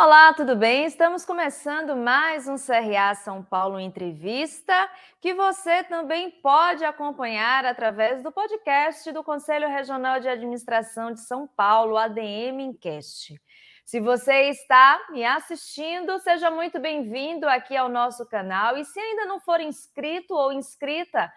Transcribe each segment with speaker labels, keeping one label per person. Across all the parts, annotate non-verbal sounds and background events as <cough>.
Speaker 1: Olá, tudo bem? Estamos começando mais um CRA São Paulo Entrevista, que você também pode acompanhar através do podcast do Conselho Regional de Administração de São Paulo, ADM Encast. Se você está me assistindo, seja muito bem-vindo aqui ao nosso canal. E se ainda não for inscrito ou inscrita,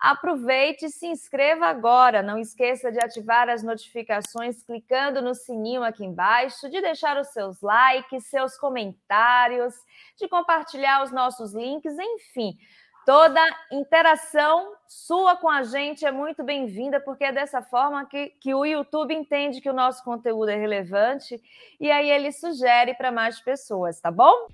Speaker 1: Aproveite e se inscreva agora. Não esqueça de ativar as notificações clicando no sininho aqui embaixo, de deixar os seus likes, seus comentários, de compartilhar os nossos links, enfim. Toda interação sua com a gente é muito bem-vinda, porque é dessa forma que, que o YouTube entende que o nosso conteúdo é relevante e aí ele sugere para mais pessoas, tá bom?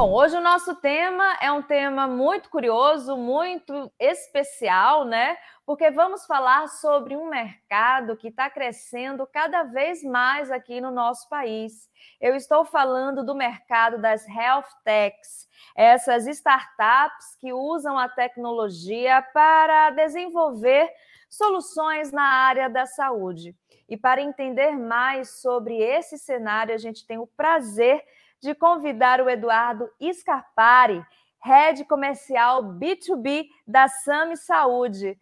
Speaker 1: Bom, hoje o nosso tema é um tema muito curioso, muito especial, né? Porque vamos falar sobre um mercado que está crescendo cada vez mais aqui no nosso país. Eu estou falando do mercado das health techs, essas startups que usam a tecnologia para desenvolver soluções na área da saúde. E para entender mais sobre esse cenário, a gente tem o prazer de convidar o Eduardo Scarpari, head comercial B2B da Sami Saúde.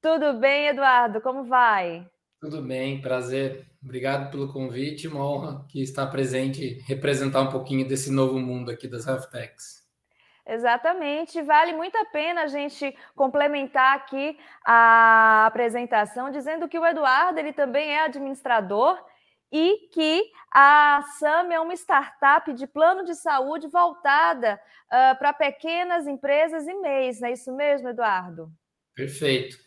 Speaker 1: Tudo bem, Eduardo? Como vai?
Speaker 2: Tudo bem, prazer. Obrigado pelo convite, uma honra que está presente representar um pouquinho desse novo mundo aqui das health techs.
Speaker 1: Exatamente, vale muito a pena a gente complementar aqui a apresentação dizendo que o Eduardo ele também é administrador e que a SAM é uma startup de plano de saúde voltada uh, para pequenas empresas e MEIs, não é isso mesmo, Eduardo?
Speaker 2: Perfeito.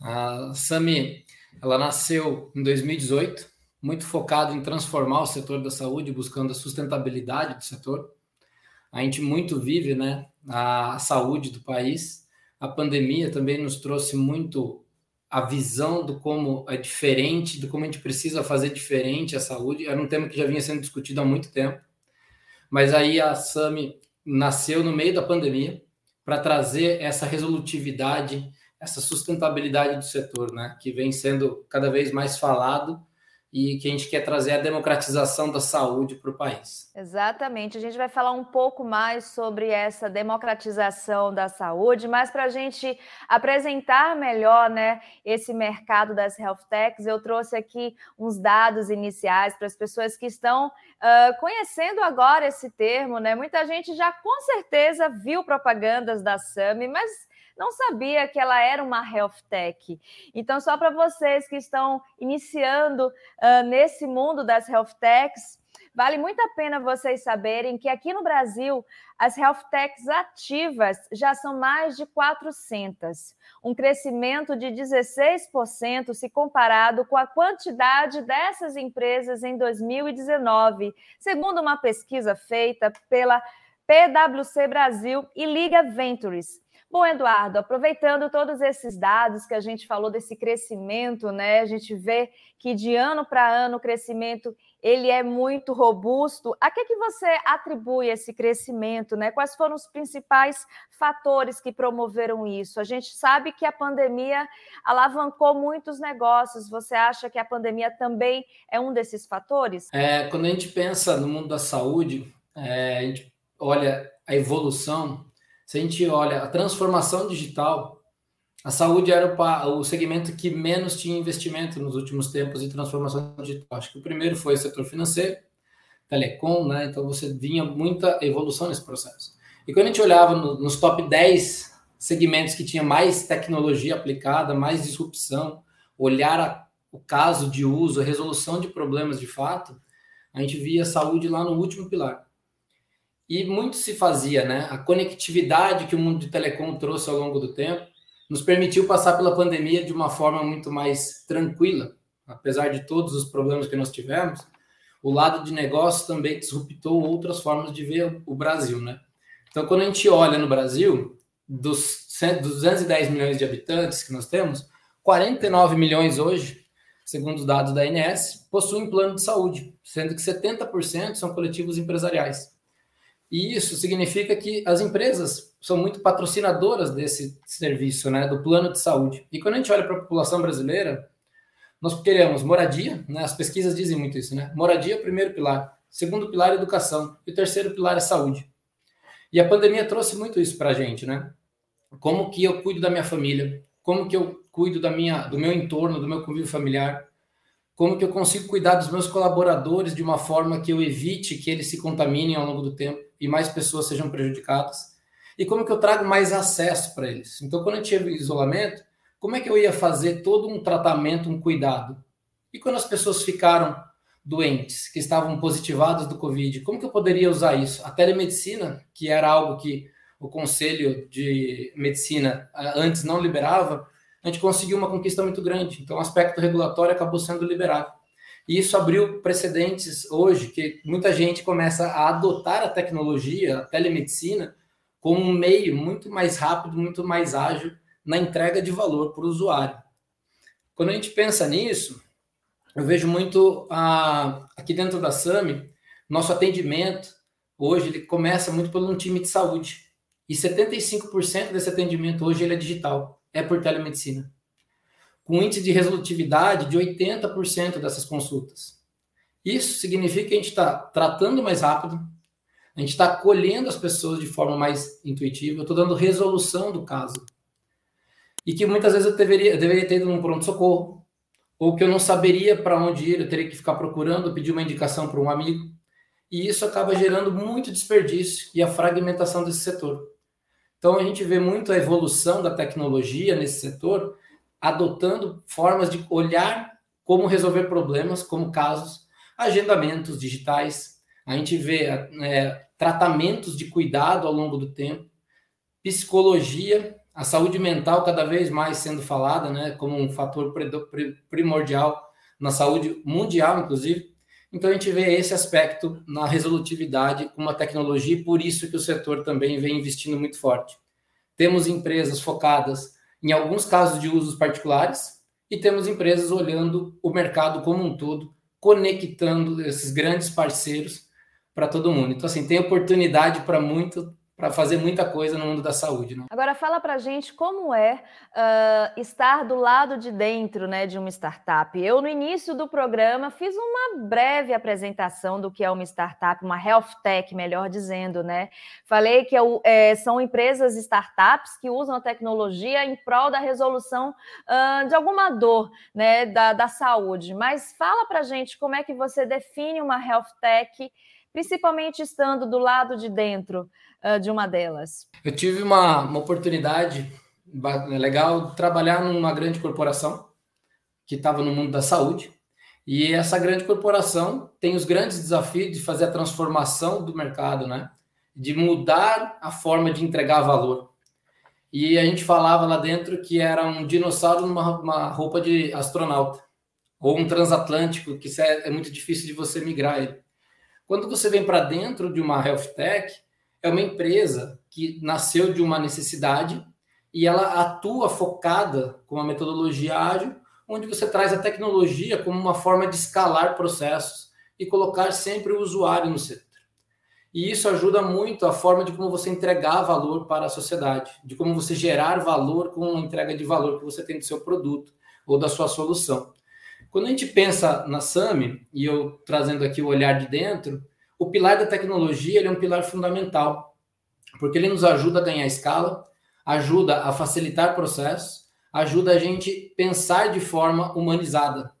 Speaker 2: A SAMI, ela nasceu em 2018, muito focado em transformar o setor da saúde, buscando a sustentabilidade do setor. A gente muito vive né, a saúde do país. A pandemia também nos trouxe muito a visão do como é diferente, do como a gente precisa fazer diferente a saúde. Era um tema que já vinha sendo discutido há muito tempo. Mas aí a SAMI nasceu no meio da pandemia para trazer essa resolutividade, essa sustentabilidade do setor, né, que vem sendo cada vez mais falado e que a gente quer trazer a democratização da saúde para o país.
Speaker 1: Exatamente. A gente vai falar um pouco mais sobre essa democratização da saúde, mas para a gente apresentar melhor né, esse mercado das health techs, eu trouxe aqui uns dados iniciais para as pessoas que estão uh, conhecendo agora esse termo. Né? Muita gente já com certeza viu propagandas da SAMI, mas não sabia que ela era uma health tech. Então, só para vocês que estão iniciando uh, nesse mundo das health techs, vale muito a pena vocês saberem que aqui no Brasil as health techs ativas já são mais de 400, um crescimento de 16% se comparado com a quantidade dessas empresas em 2019, segundo uma pesquisa feita pela PwC Brasil e Liga Ventures. Bom, Eduardo, aproveitando todos esses dados que a gente falou desse crescimento, né? A gente vê que de ano para ano o crescimento ele é muito robusto. A que, que você atribui esse crescimento, né? Quais foram os principais fatores que promoveram isso? A gente sabe que a pandemia alavancou muitos negócios. Você acha que a pandemia também é um desses fatores?
Speaker 2: É, quando a gente pensa no mundo da saúde, é, a gente olha a evolução se a gente olha a transformação digital, a saúde era o, segmento que menos tinha investimento nos últimos tempos em transformação digital. Acho que o primeiro foi o setor financeiro, telecom, né? Então você vinha muita evolução nesse processo. E quando a gente olhava no, nos top 10 segmentos que tinha mais tecnologia aplicada, mais disrupção, olhar a, o caso de uso, a resolução de problemas de fato, a gente via a saúde lá no último pilar. E muito se fazia, né? A conectividade que o mundo de telecom trouxe ao longo do tempo nos permitiu passar pela pandemia de uma forma muito mais tranquila, apesar de todos os problemas que nós tivemos. O lado de negócio também disruptou outras formas de ver o Brasil, né? Então, quando a gente olha no Brasil, dos 210 milhões de habitantes que nós temos, 49 milhões hoje, segundo os dados da ANS, possuem plano de saúde, sendo que 70% são coletivos empresariais. E isso significa que as empresas são muito patrocinadoras desse serviço, né, do plano de saúde. E quando a gente olha para a população brasileira, nós queremos moradia, né, as pesquisas dizem muito isso, né? Moradia é o primeiro pilar, segundo pilar é educação e o terceiro pilar é saúde. E a pandemia trouxe muito isso para a gente, né? Como que eu cuido da minha família? Como que eu cuido da minha, do meu entorno, do meu convívio familiar? Como que eu consigo cuidar dos meus colaboradores de uma forma que eu evite que eles se contaminem ao longo do tempo e mais pessoas sejam prejudicadas? E como que eu trago mais acesso para eles? Então, quando eu tive isolamento, como é que eu ia fazer todo um tratamento, um cuidado? E quando as pessoas ficaram doentes, que estavam positivadas do Covid, como que eu poderia usar isso? A telemedicina, que era algo que o Conselho de Medicina antes não liberava, a gente conseguiu uma conquista muito grande. Então, o aspecto regulatório acabou sendo liberado. E isso abriu precedentes hoje que muita gente começa a adotar a tecnologia, a telemedicina, como um meio muito mais rápido, muito mais ágil na entrega de valor para o usuário. Quando a gente pensa nisso, eu vejo muito a, aqui dentro da SAMI, nosso atendimento hoje ele começa muito por um time de saúde. E 75% desse atendimento hoje ele é digital, é por telemedicina. Com índice de resolutividade de 80% dessas consultas. Isso significa que a gente está tratando mais rápido, a gente está acolhendo as pessoas de forma mais intuitiva, eu estou dando resolução do caso. E que muitas vezes eu deveria, eu deveria ter ido num pronto-socorro, ou que eu não saberia para onde ir, eu teria que ficar procurando, pedir uma indicação para um amigo. E isso acaba gerando muito desperdício e a fragmentação desse setor. Então a gente vê muito a evolução da tecnologia nesse setor, adotando formas de olhar como resolver problemas, como casos, agendamentos digitais. A gente vê é, tratamentos de cuidado ao longo do tempo, psicologia, a saúde mental cada vez mais sendo falada, né, como um fator primordial na saúde mundial, inclusive. Então a gente vê esse aspecto na resolutividade com uma tecnologia e por isso que o setor também vem investindo muito forte. Temos empresas focadas em alguns casos de usos particulares e temos empresas olhando o mercado como um todo, conectando esses grandes parceiros para todo mundo. Então assim, tem oportunidade para muito para fazer muita coisa no mundo da saúde. Né?
Speaker 1: Agora fala para gente como é uh, estar do lado de dentro né, de uma startup. Eu, no início do programa, fiz uma breve apresentação do que é uma startup, uma health tech, melhor dizendo, né? Falei que é, é, são empresas startups que usam a tecnologia em prol da resolução uh, de alguma dor né, da, da saúde. Mas fala para gente como é que você define uma health tech, principalmente estando do lado de dentro uh, de uma delas?
Speaker 2: Eu tive uma, uma oportunidade legal de trabalhar numa grande corporação que estava no mundo da saúde. E essa grande corporação tem os grandes desafios de fazer a transformação do mercado, né? De mudar a forma de entregar valor. E a gente falava lá dentro que era um dinossauro numa roupa de astronauta, ou um transatlântico, que é, é muito difícil de você migrar ele. Quando você vem para dentro de uma health tech, é uma empresa que nasceu de uma necessidade e ela atua focada com uma metodologia ágil, onde você traz a tecnologia como uma forma de escalar processos e colocar sempre o usuário no centro. E isso ajuda muito a forma de como você entregar valor para a sociedade, de como você gerar valor com a entrega de valor que você tem do seu produto ou da sua solução. Quando a gente pensa na SAMI, e eu trazendo aqui o olhar de dentro, o pilar da tecnologia é um pilar fundamental, porque ele nos ajuda a ganhar escala, ajuda a facilitar processos, ajuda a gente pensar de forma humanizada.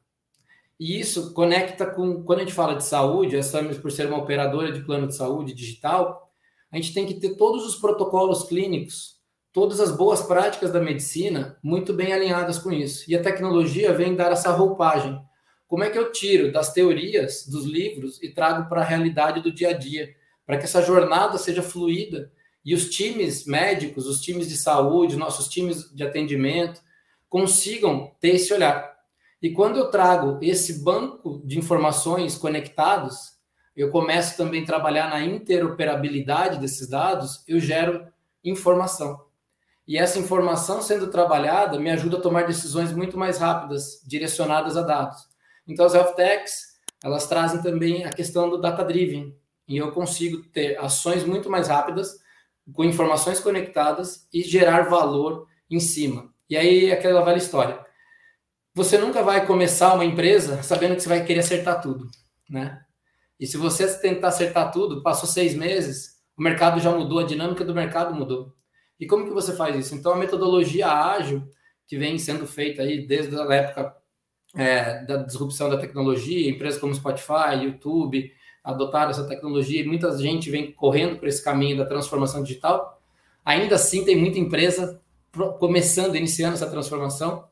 Speaker 2: E isso conecta com, quando a gente fala de saúde, a SAMIS, por ser uma operadora de plano de saúde digital, a gente tem que ter todos os protocolos clínicos, todas as boas práticas da medicina muito bem alinhadas com isso. E a tecnologia vem dar essa roupagem como é que eu tiro das teorias dos livros e trago para a realidade do dia a dia, para que essa jornada seja fluida e os times médicos, os times de saúde, nossos times de atendimento consigam ter esse olhar. E quando eu trago esse banco de informações conectados, eu começo também a trabalhar na interoperabilidade desses dados, eu gero informação. E essa informação sendo trabalhada me ajuda a tomar decisões muito mais rápidas, direcionadas a dados. Então, as health techs, elas trazem também a questão do data-driven. e eu consigo ter ações muito mais rápidas, com informações conectadas e gerar valor em cima. E aí aquela velha história. Você nunca vai começar uma empresa sabendo que você vai querer acertar tudo, né? E se você tentar acertar tudo, passou seis meses, o mercado já mudou, a dinâmica do mercado mudou. E como que você faz isso? Então, a metodologia ágil, que vem sendo feita aí desde a época é, da disrupção da tecnologia, empresas como Spotify, YouTube adotaram essa tecnologia e muita gente vem correndo por esse caminho da transformação digital. Ainda assim, tem muita empresa começando, iniciando essa transformação.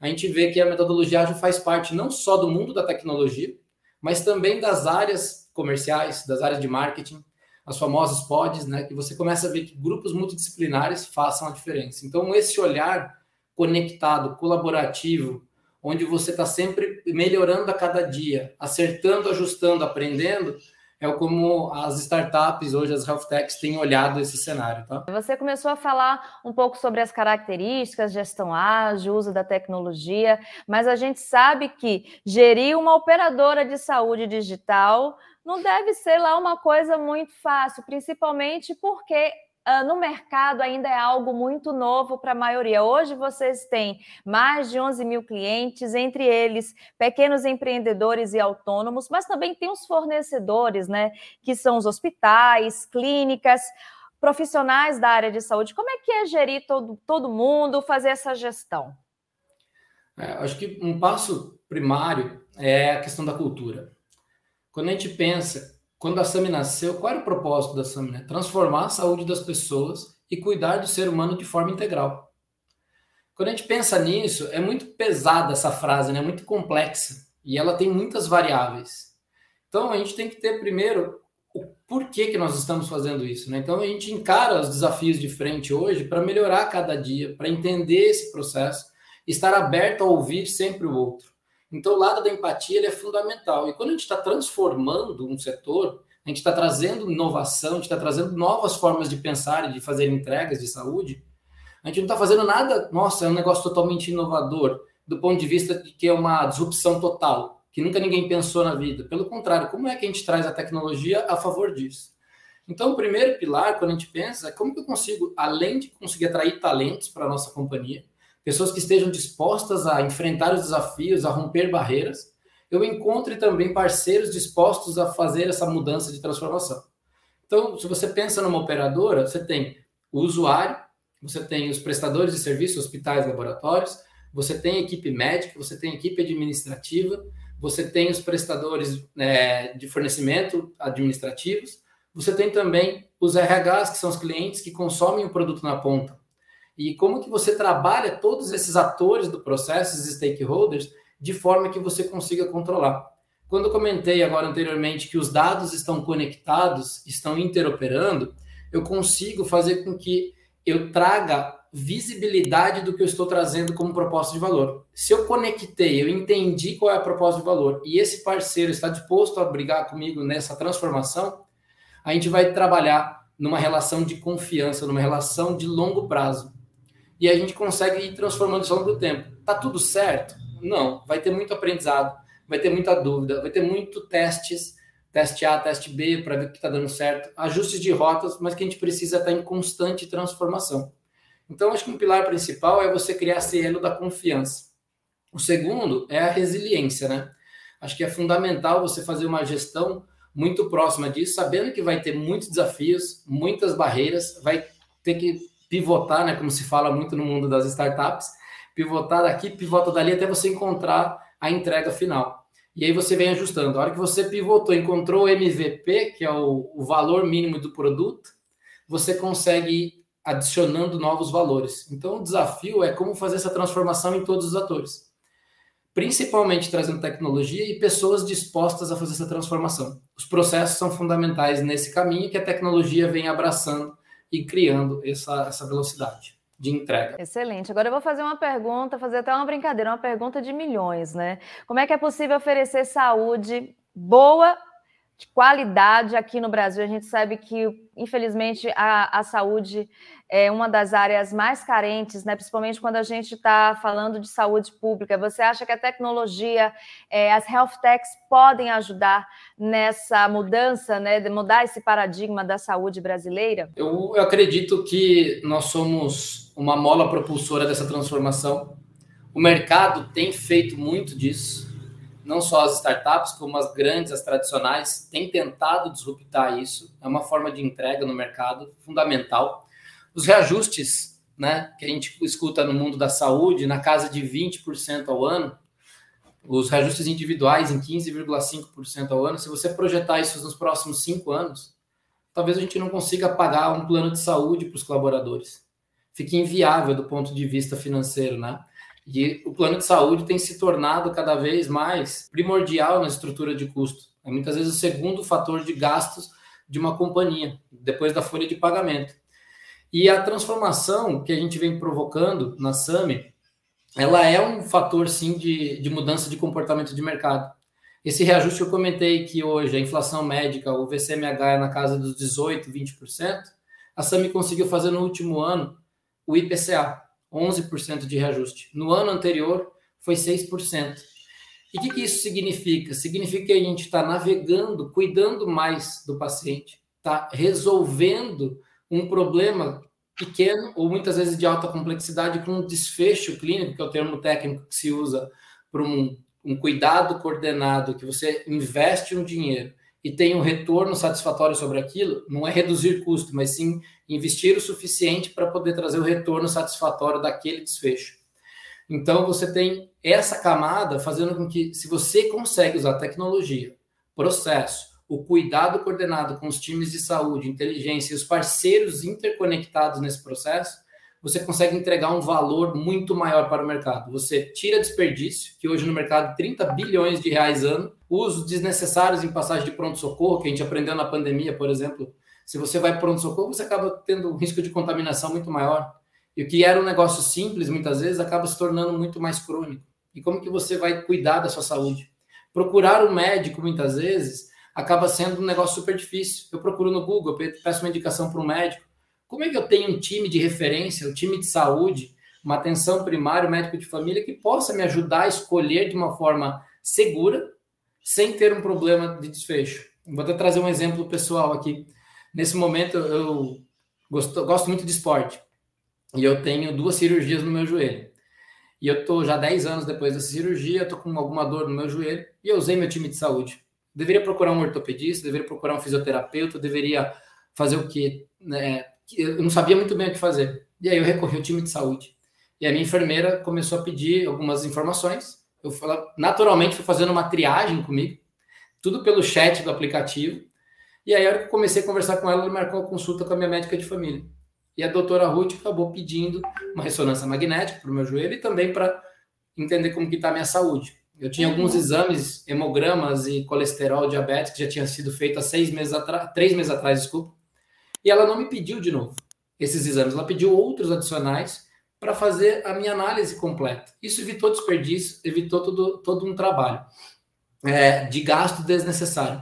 Speaker 2: A gente vê que a metodologia ágil faz parte não só do mundo da tecnologia, mas também das áreas comerciais, das áreas de marketing, as famosas pods, né, que você começa a ver que grupos multidisciplinares façam a diferença. Então, esse olhar conectado, colaborativo, onde você está sempre melhorando a cada dia, acertando, ajustando, aprendendo, é como as startups, hoje as health techs, têm olhado esse cenário. Tá?
Speaker 1: Você começou a falar um pouco sobre as características, gestão ágil, uso da tecnologia, mas a gente sabe que gerir uma operadora de saúde digital não deve ser lá uma coisa muito fácil, principalmente porque uh, no mercado ainda é algo muito novo para a maioria. Hoje vocês têm mais de 11 mil clientes, entre eles pequenos empreendedores e autônomos, mas também tem os fornecedores, né? Que são os hospitais, clínicas, profissionais da área de saúde. Como é que é gerir todo, todo mundo, fazer essa gestão?
Speaker 2: É, acho que um passo primário é a questão da cultura. Quando a gente pensa, quando a SAMI nasceu, qual era o propósito da SAMI? Né? Transformar a saúde das pessoas e cuidar do ser humano de forma integral. Quando a gente pensa nisso, é muito pesada essa frase, né? muito complexa e ela tem muitas variáveis. Então a gente tem que ter primeiro o porquê que nós estamos fazendo isso. Né? Então a gente encara os desafios de frente hoje para melhorar cada dia, para entender esse processo, estar aberto a ouvir sempre o outro. Então, o lado da empatia ele é fundamental. E quando a gente está transformando um setor, a gente está trazendo inovação, a gente está trazendo novas formas de pensar e de fazer entregas de saúde, a gente não está fazendo nada, nossa, é um negócio totalmente inovador, do ponto de vista de que é uma disrupção total, que nunca ninguém pensou na vida. Pelo contrário, como é que a gente traz a tecnologia a favor disso? Então, o primeiro pilar, quando a gente pensa, é como que eu consigo, além de conseguir atrair talentos para a nossa companhia, pessoas que estejam dispostas a enfrentar os desafios, a romper barreiras, eu encontre também parceiros dispostos a fazer essa mudança de transformação. Então, se você pensa numa operadora, você tem o usuário, você tem os prestadores de serviços, hospitais, laboratórios, você tem equipe médica, você tem equipe administrativa, você tem os prestadores né, de fornecimento administrativos, você tem também os RHs, que são os clientes que consomem o produto na ponta e como que você trabalha todos esses atores do processo, esses stakeholders, de forma que você consiga controlar. Quando eu comentei agora anteriormente que os dados estão conectados, estão interoperando, eu consigo fazer com que eu traga visibilidade do que eu estou trazendo como proposta de valor. Se eu conectei, eu entendi qual é a proposta de valor e esse parceiro está disposto a brigar comigo nessa transformação, a gente vai trabalhar numa relação de confiança, numa relação de longo prazo e a gente consegue ir transformando isso ao longo do tempo. Tá tudo certo? Não. Vai ter muito aprendizado, vai ter muita dúvida, vai ter muito testes, teste A, teste B, para ver o que está dando certo, ajustes de rotas, mas que a gente precisa estar em constante transformação. Então, acho que um pilar principal é você criar esse elo da confiança. O segundo é a resiliência, né? Acho que é fundamental você fazer uma gestão muito próxima disso, sabendo que vai ter muitos desafios, muitas barreiras, vai ter que pivotar, né, como se fala muito no mundo das startups, pivotar daqui, pivota dali até você encontrar a entrega final. E aí você vem ajustando. A hora que você pivotou, encontrou o MVP, que é o, o valor mínimo do produto, você consegue ir adicionando novos valores. Então, o desafio é como fazer essa transformação em todos os atores. Principalmente trazendo tecnologia e pessoas dispostas a fazer essa transformação. Os processos são fundamentais nesse caminho que a tecnologia vem abraçando e criando essa, essa velocidade de entrega.
Speaker 1: Excelente. Agora eu vou fazer uma pergunta, fazer até uma brincadeira, uma pergunta de milhões, né? Como é que é possível oferecer saúde boa de qualidade aqui no Brasil. A gente sabe que, infelizmente, a, a saúde é uma das áreas mais carentes, né? principalmente quando a gente está falando de saúde pública. Você acha que a tecnologia, é, as health techs podem ajudar nessa mudança, né? de mudar esse paradigma da saúde brasileira?
Speaker 2: Eu, eu acredito que nós somos uma mola propulsora dessa transformação. O mercado tem feito muito disso não só as startups, como as grandes, as tradicionais, têm tentado disruptar isso. É uma forma de entrega no mercado fundamental. Os reajustes, né, que a gente escuta no mundo da saúde, na casa de 20% ao ano, os reajustes individuais em 15,5% ao ano, se você projetar isso nos próximos cinco anos, talvez a gente não consiga pagar um plano de saúde para os colaboradores. Fique inviável do ponto de vista financeiro, né? E o plano de saúde tem se tornado cada vez mais primordial na estrutura de custo. É muitas vezes o segundo fator de gastos de uma companhia, depois da folha de pagamento. E a transformação que a gente vem provocando na SAMI, ela é um fator, sim, de, de mudança de comportamento de mercado. Esse reajuste eu comentei que hoje a inflação médica, o VCMH é na casa dos 18%, 20%, a SAMI conseguiu fazer no último ano o IPCA, 11% de reajuste. No ano anterior, foi 6%. E o que, que, isso significa? Significa que a gente está navegando, cuidando mais do paciente, está resolvendo um problema pequeno ou muitas vezes de alta complexidade com um desfecho clínico, que é o termo técnico que se usa para um, um cuidado coordenado, que você investe um dinheiro e tem um retorno satisfatório sobre aquilo, não é reduzir custo, mas sim investir o suficiente para poder trazer o retorno satisfatório daquele desfecho. Então você tem essa camada fazendo com que, se você consegue usar tecnologia, processo, o cuidado coordenado com os times de saúde, inteligência e os parceiros interconectados nesse processo, você consegue entregar um valor muito maior para o mercado. Você tira desperdício, que hoje no mercado 30 bilhões de reais ano, usos desnecessários em passagem de pronto-socorro, que a gente aprendeu na pandemia, por exemplo. Se você vai pronto-socorro, você acaba tendo um risco de contaminação muito maior. E o que era um negócio simples, muitas vezes, acaba se tornando muito mais crônico. E como que você vai cuidar da sua saúde? Procurar um médico, muitas vezes, acaba sendo um negócio super difícil. Eu procuro no Google, eu peço uma indicação para um médico. Como é que eu tenho um time de referência, um time de saúde, uma atenção primária, um médico de família que possa me ajudar a escolher de uma forma segura, sem ter um problema de desfecho? Vou até trazer um exemplo pessoal aqui. Nesse momento, eu gosto, gosto muito de esporte e eu tenho duas cirurgias no meu joelho. E eu estou já 10 anos depois dessa cirurgia, estou com alguma dor no meu joelho e eu usei meu time de saúde. Deveria procurar um ortopedista, deveria procurar um fisioterapeuta, deveria fazer o quê? Né? eu não sabia muito bem o que fazer. E aí eu recorri ao time de saúde. E a minha enfermeira começou a pedir algumas informações. Eu naturalmente fui fazendo uma triagem comigo, tudo pelo chat do aplicativo. E aí, a hora que eu comecei a conversar com ela, ela marcou a consulta com a minha médica de família. E a doutora Ruth acabou pedindo uma ressonância magnética para o meu joelho e também para entender como que está a minha saúde. Eu tinha alguns exames, hemogramas e colesterol diabético que já tinha sido feito há seis meses atrás, três meses atrás, desculpa. E ela não me pediu de novo esses exames, ela pediu outros adicionais para fazer a minha análise completa. Isso evitou desperdício, evitou todo, todo um trabalho é, de gasto desnecessário.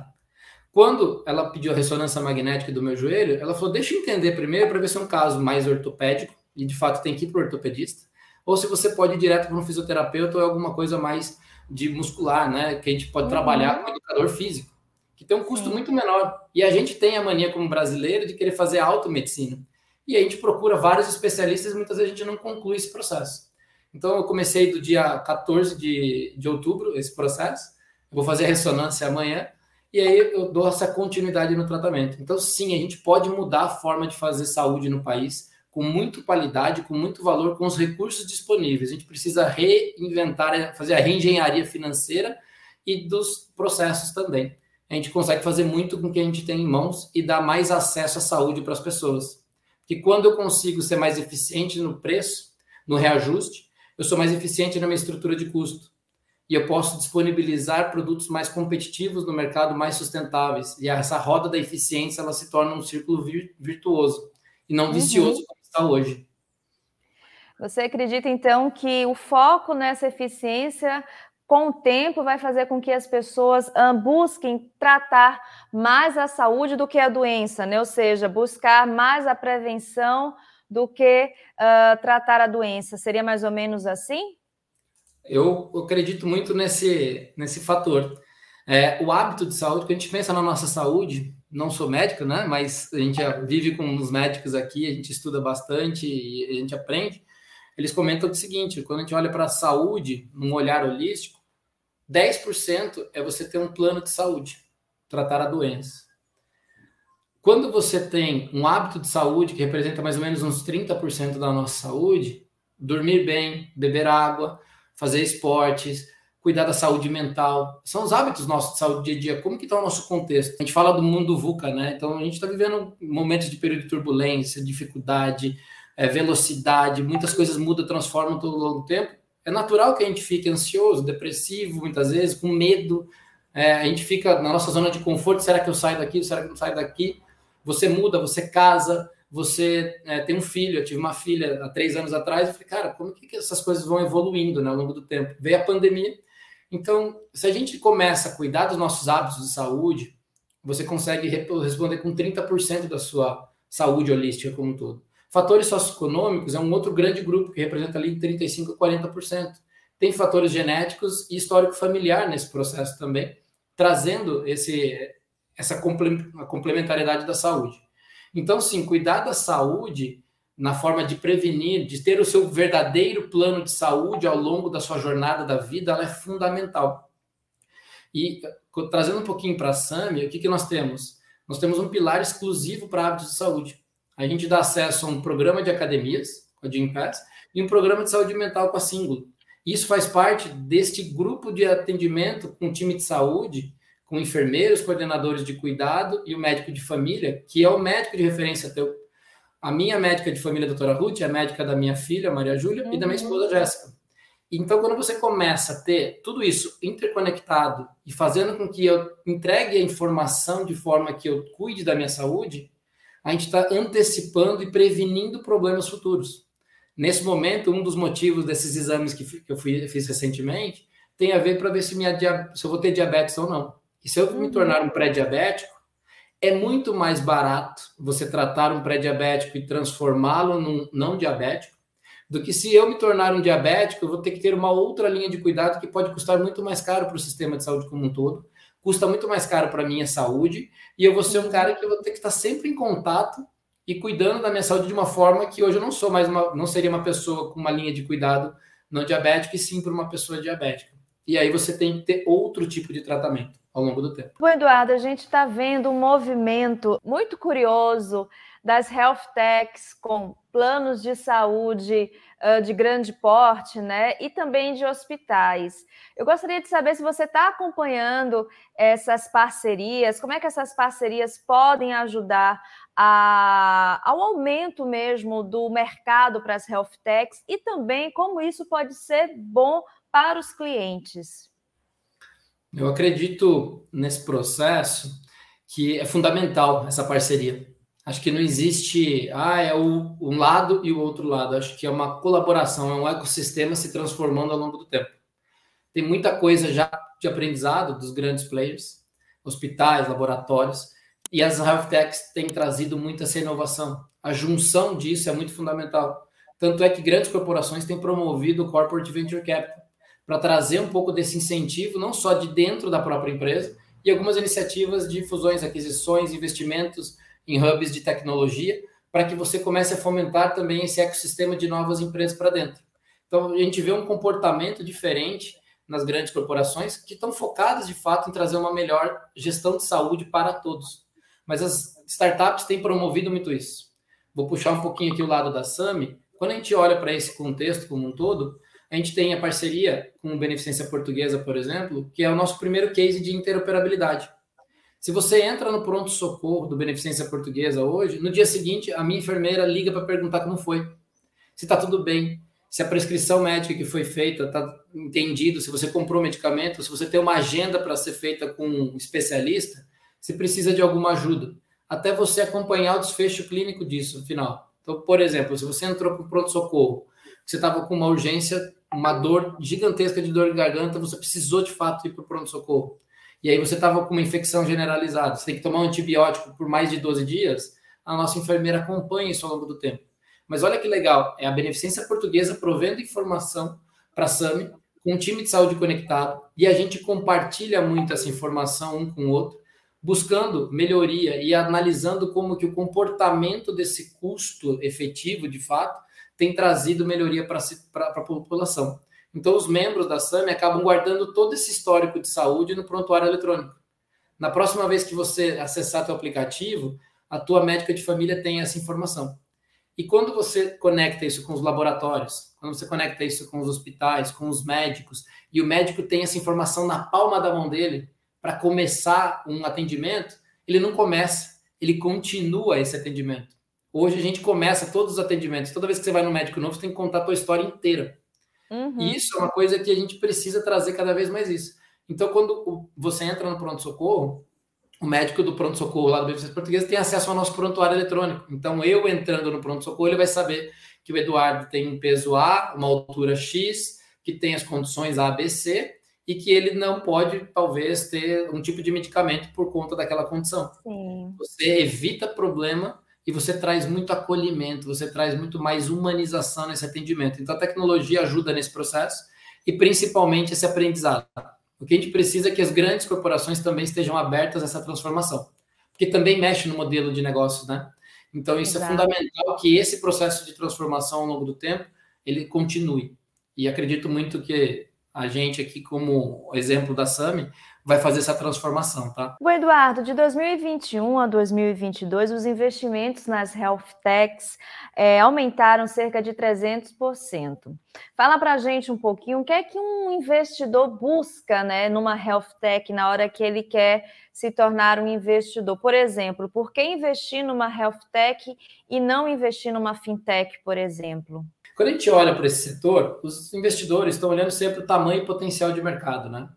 Speaker 2: Quando ela pediu a ressonância magnética do meu joelho, ela falou: deixa eu entender primeiro para ver se é um caso mais ortopédico, e de fato tem que ir para o ortopedista, ou se você pode ir direto para um fisioterapeuta ou alguma coisa mais de muscular, né? Que a gente pode uhum. trabalhar com educador físico que tem um custo Sim. muito menor. E a gente tem a mania como brasileiro de querer fazer automedicina. E a gente procura vários especialistas e muitas vezes a gente não conclui esse processo. Então, eu comecei do dia 14 de, de outubro esse processo. Eu vou fazer a ressonância amanhã. E aí eu dou essa continuidade no tratamento. Então, sim, a gente pode mudar a forma de fazer saúde no país com muita qualidade, com muito valor, com os recursos disponíveis. A gente precisa reinventar, fazer a reengenharia financeira e dos processos também a gente consegue fazer muito com o que a gente tem em mãos e dar mais acesso à saúde para as pessoas. Porque quando eu consigo ser mais eficiente no preço, no reajuste, eu sou mais eficiente na minha estrutura de custo. E eu posso disponibilizar produtos mais competitivos no mercado, mais sustentáveis. E essa roda da eficiência ela se torna um círculo virtuoso e não uhum. vicioso está hoje.
Speaker 1: Você acredita então que o foco nessa eficiência com o tempo, vai fazer com que as pessoas uh, busquem tratar mais a saúde do que a doença, né? Ou seja, buscar mais a prevenção do que uh, tratar a doença. Seria mais ou menos assim?
Speaker 2: Eu acredito muito nesse, nesse fator. É, o hábito de saúde, quando a gente pensa na nossa saúde, não sou médico, né? Mas a gente vive com os médicos aqui, a gente estuda bastante e a gente aprende. Eles comentam o seguinte: quando a gente olha para a saúde, num olhar holístico, 10% é você ter um plano de saúde, tratar a doença. Quando você tem um hábito de saúde que representa mais ou menos uns 30% da nossa saúde, dormir bem, beber água, fazer esportes, cuidar da saúde mental, são os hábitos nossos de saúde dia a dia. Como que está o nosso contexto? A gente fala do mundo VUCA, né? Então a gente está vivendo momentos de período de turbulência, dificuldade, é, velocidade, muitas coisas mudam, transformam todo longo do tempo é natural que a gente fique ansioso, depressivo, muitas vezes, com medo. É, a gente fica na nossa zona de conforto. Será que eu saio daqui? Será que eu não saio daqui? Você muda, você casa, você é, tem um filho. Eu tive uma filha há três anos atrás. Eu falei, cara, como que essas coisas vão evoluindo né, ao longo do tempo? Veio a pandemia. Então, se a gente começa a cuidar dos nossos hábitos de saúde, você consegue responder com 30% da sua saúde holística como um todo. Fatores socioeconômicos é um outro grande grupo que representa ali 35% a 40%. Tem fatores genéticos e histórico familiar nesse processo também, trazendo esse, essa complementariedade da saúde. Então, sim, cuidar da saúde na forma de prevenir, de ter o seu verdadeiro plano de saúde ao longo da sua jornada da vida, ela é fundamental. E trazendo um pouquinho para a SAMI, o que, que nós temos? Nós temos um pilar exclusivo para hábitos de saúde a gente dá acesso a um programa de academias, com a Jim Pass, e um programa de saúde mental com a Singulo. Isso faz parte deste grupo de atendimento com time de saúde, com enfermeiros, coordenadores de cuidado e o médico de família, que é o médico de referência teu. A minha médica de família, a doutora Ruth, é a médica da minha filha, Maria Júlia, uhum. e da minha esposa, Jéssica. Então, quando você começa a ter tudo isso interconectado e fazendo com que eu entregue a informação de forma que eu cuide da minha saúde, a gente está antecipando e prevenindo problemas futuros. Nesse momento, um dos motivos desses exames que, que eu fui, fiz recentemente tem a ver para ver se, minha, se eu vou ter diabetes ou não. E se eu uhum. me tornar um pré-diabético, é muito mais barato você tratar um pré-diabético e transformá-lo num não diabético do que se eu me tornar um diabético, eu vou ter que ter uma outra linha de cuidado que pode custar muito mais caro para o sistema de saúde como um todo custa muito mais caro para minha saúde e eu vou ser um cara que eu vou ter que estar sempre em contato e cuidando da minha saúde de uma forma que hoje eu não sou mais uma, não seria uma pessoa com uma linha de cuidado não diabética e sim para uma pessoa diabética. E aí você tem que ter outro tipo de tratamento ao longo do tempo.
Speaker 1: Bom, Eduardo, a gente está vendo um movimento muito curioso das health techs com planos de saúde uh, de grande porte, né? E também de hospitais. Eu gostaria de saber se você está acompanhando essas parcerias, como é que essas parcerias podem ajudar a, ao aumento mesmo do mercado para as health techs e também como isso pode ser bom para os clientes.
Speaker 2: Eu acredito nesse processo que é fundamental essa parceria. Acho que não existe, ah, é o, um lado e o outro lado. Acho que é uma colaboração, é um ecossistema se transformando ao longo do tempo. Tem muita coisa já de aprendizado dos grandes players, hospitais, laboratórios, e as health techs têm trazido muita essa inovação. A junção disso é muito fundamental. Tanto é que grandes corporações têm promovido o Corporate Venture Capital para trazer um pouco desse incentivo, não só de dentro da própria empresa, e algumas iniciativas de fusões, aquisições, investimentos em hubs de tecnologia, para que você comece a fomentar também esse ecossistema de novas empresas para dentro. Então, a gente vê um comportamento diferente nas grandes corporações que estão focadas, de fato, em trazer uma melhor gestão de saúde para todos. Mas as startups têm promovido muito isso. Vou puxar um pouquinho aqui o lado da SAMI. Quando a gente olha para esse contexto como um todo, a gente tem a parceria com o Beneficência Portuguesa, por exemplo, que é o nosso primeiro case de interoperabilidade. Se você entra no pronto-socorro do Beneficência Portuguesa hoje, no dia seguinte, a minha enfermeira liga para perguntar como foi. Se está tudo bem, se a prescrição médica que foi feita está entendido, se você comprou medicamento, se você tem uma agenda para ser feita com um especialista, se precisa de alguma ajuda. Até você acompanhar o desfecho clínico disso, no final. Então, por exemplo, se você entrou para o pronto-socorro, você estava com uma urgência uma dor gigantesca de dor de garganta, você precisou de fato ir para o pronto-socorro. E aí você estava com uma infecção generalizada, você tem que tomar um antibiótico por mais de 12 dias, a nossa enfermeira acompanha isso ao longo do tempo. Mas olha que legal, é a Beneficência Portuguesa provendo informação para a SAMI, com um time de saúde conectado, e a gente compartilha muito essa informação um com o outro, buscando melhoria e analisando como que o comportamento desse custo efetivo, de fato, tem trazido melhoria para a população. Então, os membros da SAMI acabam guardando todo esse histórico de saúde no prontuário eletrônico. Na próxima vez que você acessar seu aplicativo, a tua médica de família tem essa informação. E quando você conecta isso com os laboratórios, quando você conecta isso com os hospitais, com os médicos, e o médico tem essa informação na palma da mão dele, para começar um atendimento, ele não começa, ele continua esse atendimento. Hoje a gente começa todos os atendimentos. Toda vez que você vai no médico novo, você tem que contar a tua história inteira. Uhum. E isso é uma coisa que a gente precisa trazer cada vez mais isso. Então, quando você entra no pronto-socorro, o médico do pronto-socorro lá do BFC Português tem acesso ao nosso prontuário eletrônico. Então, eu entrando no pronto-socorro, ele vai saber que o Eduardo tem um peso A, uma altura X, que tem as condições A, B, C, e que ele não pode, talvez, ter um tipo de medicamento por conta daquela condição. Sim. Você evita problema e você traz muito acolhimento, você traz muito mais humanização nesse atendimento. Então, a tecnologia ajuda nesse processo e, principalmente, esse aprendizado. O que a gente precisa é que as grandes corporações também estejam abertas a essa transformação, porque também mexe no modelo de negócio, né? Então, isso é Exato. é fundamental que esse processo de transformação ao longo do tempo ele continue. E acredito muito que a gente aqui, como exemplo da SAMI, vai fazer essa transformação, tá?
Speaker 1: O Eduardo, de 2021 a 2022, os investimentos nas health techs é, aumentaram cerca de 300%. Fala para gente um pouquinho o que é que um investidor busca né, numa health tech na hora que ele quer se tornar um investidor. Por exemplo, por que investir numa health tech e não investir numa fintech, por exemplo?
Speaker 2: Quando a gente olha para esse setor, os investidores estão olhando sempre o tamanho e potencial de mercado, né?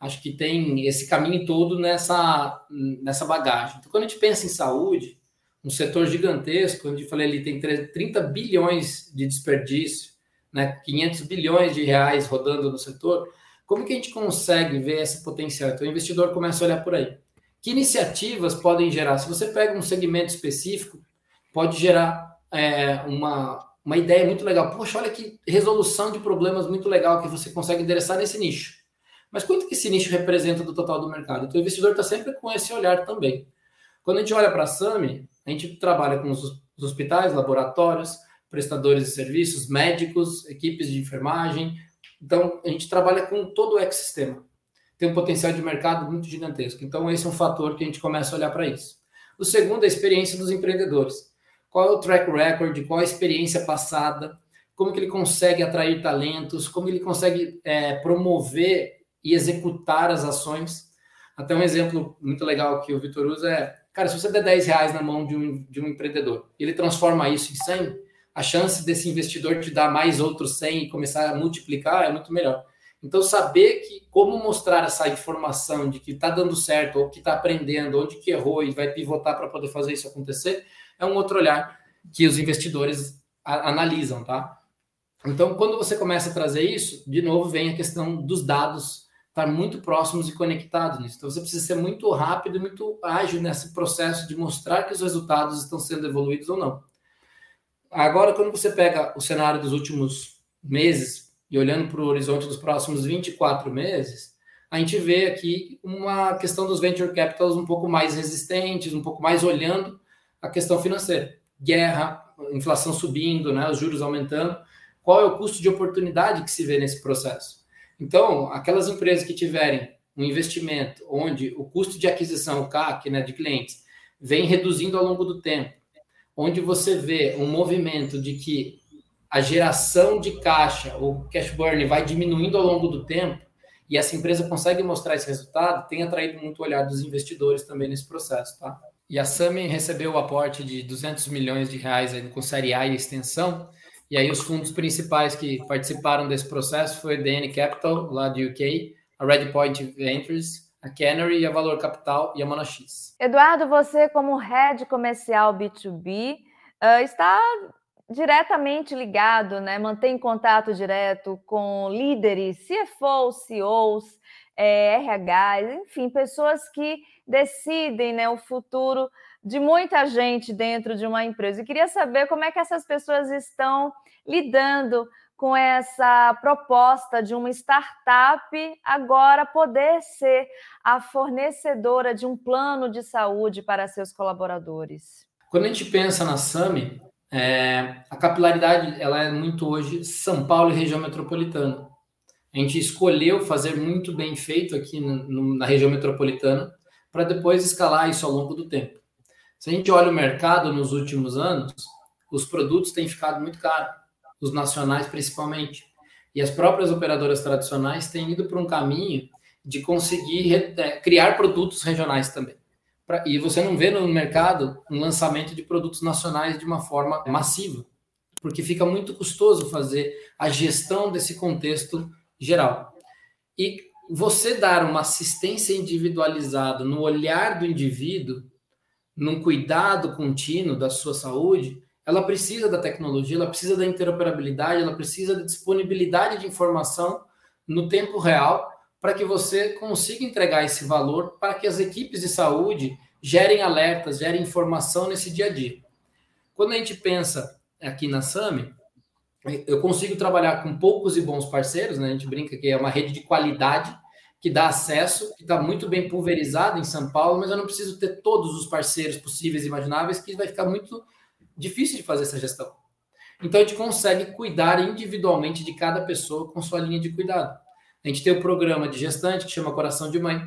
Speaker 2: Acho que tem esse caminho todo nessa, nessa bagagem. Então, quando a gente pensa em saúde, um setor gigantesco, onde eu falei ali tem 30 bilhões de desperdício, né, 500 bilhões de reais rodando no setor, como que a gente consegue ver esse potencial? Então, o investidor começa a olhar por aí. Que iniciativas podem gerar? Se você pega um segmento específico, pode gerar é, uma, uma ideia muito legal. Poxa, olha que resolução de problemas muito legal que você consegue endereçar nesse nicho. Mas quanto que esse nicho representa do total do mercado? Então, o investidor está sempre com esse olhar também. Quando a gente olha para a SAMI, a gente trabalha com os hospitais, laboratórios, prestadores de serviços, médicos, equipes de enfermagem. Então, a gente trabalha com todo o ecossistema. Tem um potencial de mercado muito gigantesco. Então, esse é um fator que a gente começa a olhar para isso. O segundo é a experiência dos empreendedores qual é o track record, qual a experiência passada, como que ele consegue atrair talentos, como ele consegue é, promover e executar as ações. Até um exemplo muito legal que o Vitor usa é, cara, se você der 10 reais na mão de um, de um empreendedor, ele transforma isso em 100, a chance desse investidor te dar mais outros 100 e começar a multiplicar é muito melhor. Então, saber que como mostrar essa informação de que está dando certo, ou que está aprendendo, onde que errou e vai pivotar para poder fazer isso acontecer, é um outro olhar que os investidores analisam, tá? Então, quando você começa a trazer isso, de novo vem a questão dos dados estar muito próximos e conectados nisso. Então, você precisa ser muito rápido e muito ágil nesse processo de mostrar que os resultados estão sendo evoluídos ou não. Agora, quando você pega o cenário dos últimos meses e olhando para o horizonte dos próximos 24 meses, a gente vê aqui uma questão dos venture capitals um pouco mais resistentes, um pouco mais olhando a questão financeira. Guerra, inflação subindo, né, os juros aumentando. Qual é o custo de oportunidade que se vê nesse processo? Então, aquelas empresas que tiverem um investimento onde o custo de aquisição, o CAC, né, de clientes, vem reduzindo ao longo do tempo, onde você vê um movimento de que a geração de caixa, o cash burn, vai diminuindo ao longo do tempo, e essa empresa consegue mostrar esse resultado, tem atraído muito o olhar dos investidores também nesse processo, tá? E a Sami recebeu o aporte de 200 milhões de reais com Série A e extensão. E aí os fundos principais que participaram desse processo foi DN Capital, lá do UK, a Redpoint Ventures, a Canary, a Valor Capital e a Monax.
Speaker 1: Eduardo, você como head comercial B2B uh, está diretamente ligado, né? Mantém contato direto com líderes, CFOs, CEOs, é, RH, enfim, pessoas que decidem né, o futuro de muita gente dentro de uma empresa. Eu queria saber como é que essas pessoas estão lidando com essa proposta de uma startup agora poder ser a fornecedora de um plano de saúde para seus colaboradores.
Speaker 2: Quando a gente pensa na SAMI, é, a capilaridade ela é muito hoje São Paulo e região metropolitana. A gente escolheu fazer muito bem feito aqui no, na região metropolitana para depois escalar isso ao longo do tempo. Se a gente olha o mercado nos últimos anos, os produtos têm ficado muito caros, os nacionais principalmente. E as próprias operadoras tradicionais têm ido para um caminho de conseguir é, criar produtos regionais também. E você não vê no mercado um lançamento de produtos nacionais de uma forma massiva, porque fica muito custoso fazer a gestão desse contexto geral. E você dar uma assistência individualizada no olhar do indivíduo, num cuidado contínuo da sua saúde, ela precisa da tecnologia, ela precisa da interoperabilidade, ela precisa da disponibilidade de informação no tempo real para que você consiga entregar esse valor para que as equipes de saúde gerem alertas, gerem informação nesse dia a dia. Quando a gente pensa aqui na SAMI, eu consigo trabalhar com poucos e bons parceiros, né? A gente brinca que é uma rede de qualidade que dá acesso, que está muito bem pulverizada em São Paulo, mas eu não preciso ter todos os parceiros possíveis e imagináveis, que vai ficar muito difícil de fazer essa gestão. Então a gente consegue cuidar individualmente de cada pessoa com sua linha de cuidado. A gente tem o programa de gestante que chama Coração de Mãe.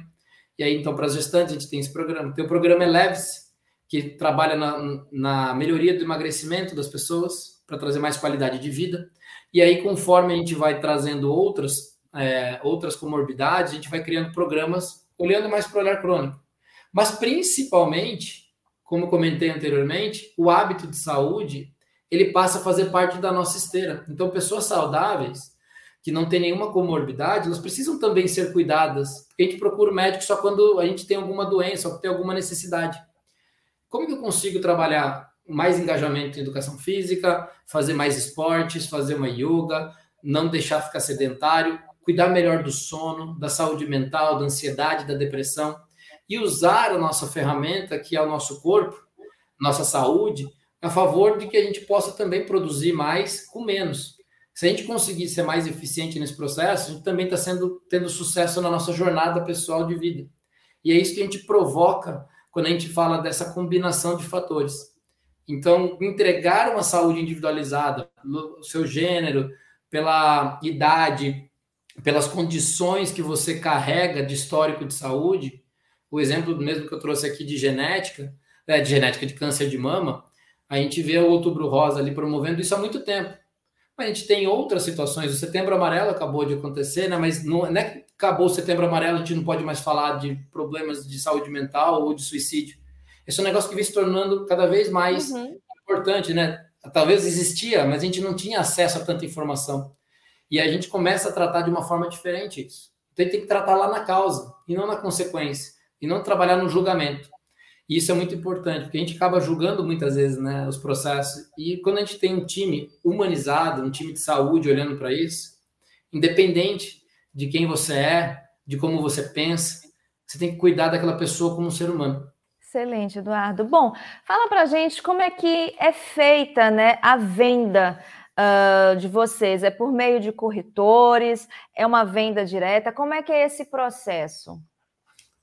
Speaker 2: E aí, então, para as gestantes, a gente tem esse programa. Tem o programa Eleves, que trabalha na, na melhoria do emagrecimento das pessoas para trazer mais qualidade de vida. E aí, conforme a gente vai trazendo outras, é, outras comorbidades, a gente vai criando programas olhando mais para o olhar crônico. Mas, principalmente, como comentei anteriormente, o hábito de saúde ele passa a fazer parte da nossa esteira. Então, pessoas saudáveis que não têm nenhuma comorbidade, elas precisam também ser cuidadas. Porque a gente procura o médico só quando a gente tem alguma doença ou tem alguma necessidade. Como que eu consigo trabalhar mais engajamento em educação física, fazer mais esportes, fazer uma yoga, não deixar ficar sedentário, cuidar melhor do sono, da saúde mental, da ansiedade, da depressão e usar a nossa ferramenta, que é o nosso corpo, nossa saúde, a favor de que a gente possa também produzir mais com menos. Se a gente conseguir ser mais eficiente nesse processo, a gente também está sendo tendo sucesso na nossa jornada pessoal de vida. E é isso que a gente provoca quando a gente fala dessa combinação de fatores. Então, entregar uma saúde individualizada, no seu gênero, pela idade, pelas condições que você carrega de histórico de saúde, o exemplo mesmo que eu trouxe aqui de genética, é, de genética de câncer de mama, a gente vê o Outubro Rosa ali promovendo isso há muito tempo. A gente tem outras situações. O Setembro Amarelo acabou de acontecer, né? mas não, não é que acabou o Setembro Amarelo, a gente não pode mais falar de problemas de saúde mental ou de suicídio. Esse é um negócio que vem se tornando cada vez mais uhum. importante, né? Talvez existia, mas a gente não tinha acesso a tanta informação. E a gente começa a tratar de uma forma diferente isso. Então, tem que tratar lá na causa e não na consequência, e não trabalhar no julgamento. E isso é muito importante, porque a gente acaba julgando muitas vezes né, os processos. E quando a gente tem um time humanizado, um time de saúde olhando para isso, independente de quem você é, de como você pensa, você tem que cuidar daquela pessoa como um ser humano.
Speaker 1: Excelente, Eduardo. Bom, fala para gente como é que é feita né, a venda uh, de vocês. É por meio de corretores? É uma venda direta? Como é que é esse processo?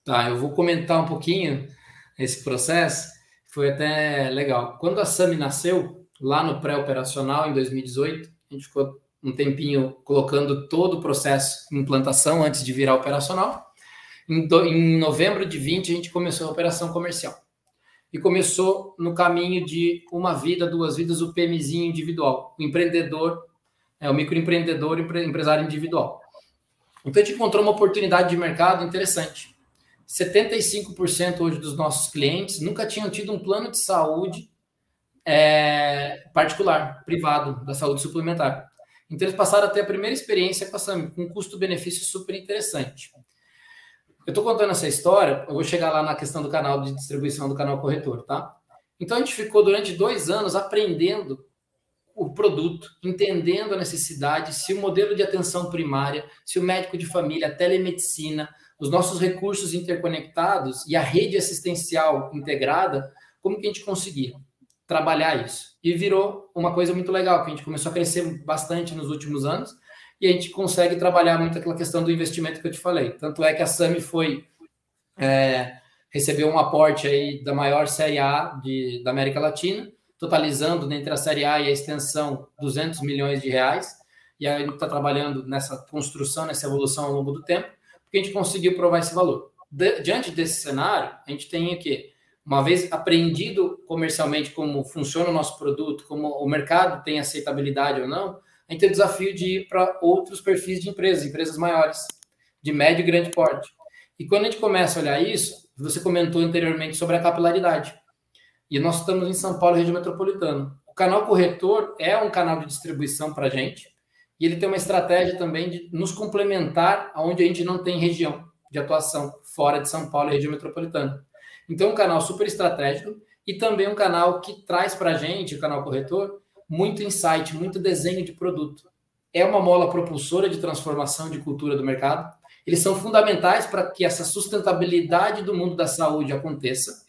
Speaker 2: Tá, eu vou comentar um pouquinho esse processo. Foi até legal. Quando a SAMI nasceu, lá no pré-operacional, em 2018, a gente ficou um tempinho colocando todo o processo de implantação antes de virar operacional. Em, do, em novembro de 20, a gente começou a operação comercial. E começou no caminho de uma vida, duas vidas, o PMzinho individual, o empreendedor, é, o microempreendedor, empresário individual. Então a gente encontrou uma oportunidade de mercado interessante. 75% hoje dos nossos clientes nunca tinham tido um plano de saúde é, particular, privado, da saúde suplementar. Então eles passaram a ter a primeira experiência com a SAMI, com um custo-benefício super interessante. Eu estou contando essa história, eu vou chegar lá na questão do canal de distribuição do canal corretor, tá? Então a gente ficou durante dois anos aprendendo o produto, entendendo a necessidade, se o modelo de atenção primária, se o médico de família, a telemedicina, os nossos recursos interconectados e a rede assistencial integrada, como que a gente conseguia trabalhar isso? E virou uma coisa muito legal, que a gente começou a crescer bastante nos últimos anos, e a gente consegue trabalhar muito aquela questão do investimento que eu te falei. Tanto é que a SAMI foi é, recebeu um aporte aí da maior série A de, da América Latina, totalizando entre a série A e a extensão 200 milhões de reais. E a gente está trabalhando nessa construção, nessa evolução ao longo do tempo, porque a gente conseguiu provar esse valor. De, diante desse cenário, a gente tem aqui, uma vez aprendido comercialmente como funciona o nosso produto, como o mercado tem aceitabilidade ou não, a gente tem o desafio de ir para outros perfis de empresas, empresas maiores, de médio e grande porte. E quando a gente começa a olhar isso, você comentou anteriormente sobre a capilaridade. E nós estamos em São Paulo, região metropolitana. O canal corretor é um canal de distribuição para a gente, e ele tem uma estratégia também de nos complementar aonde a gente não tem região de atuação, fora de São Paulo, região metropolitana. Então, é um canal super estratégico e também um canal que traz para a gente, o canal corretor, muito insight, muito desenho de produto. É uma mola propulsora de transformação de cultura do mercado. Eles são fundamentais para que essa sustentabilidade do mundo da saúde aconteça.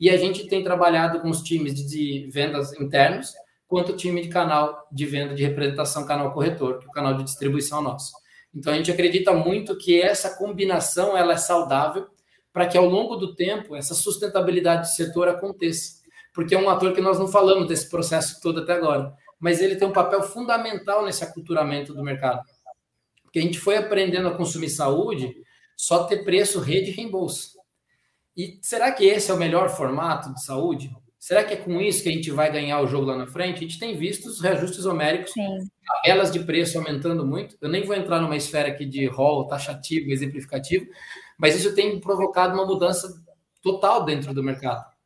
Speaker 2: E a gente tem trabalhado com os times de vendas internos, quanto o time de canal de venda de representação, canal corretor, que é o canal de distribuição nosso. Então a gente acredita muito que essa combinação ela é saudável para que ao longo do tempo essa sustentabilidade do setor aconteça porque é um ator que nós não falamos desse processo todo até agora, mas ele tem um papel fundamental nesse aculturamento do mercado. Porque a gente foi aprendendo a consumir saúde só ter preço, rede e reembolso. E será que esse é o melhor formato de saúde? Será que é com isso que a gente vai ganhar o jogo lá na frente? A gente tem visto os reajustes homéricos, tabelas de preço aumentando muito. Eu nem vou entrar numa esfera aqui de rol taxativo, exemplificativo, mas isso tem provocado uma mudança total dentro do mercado.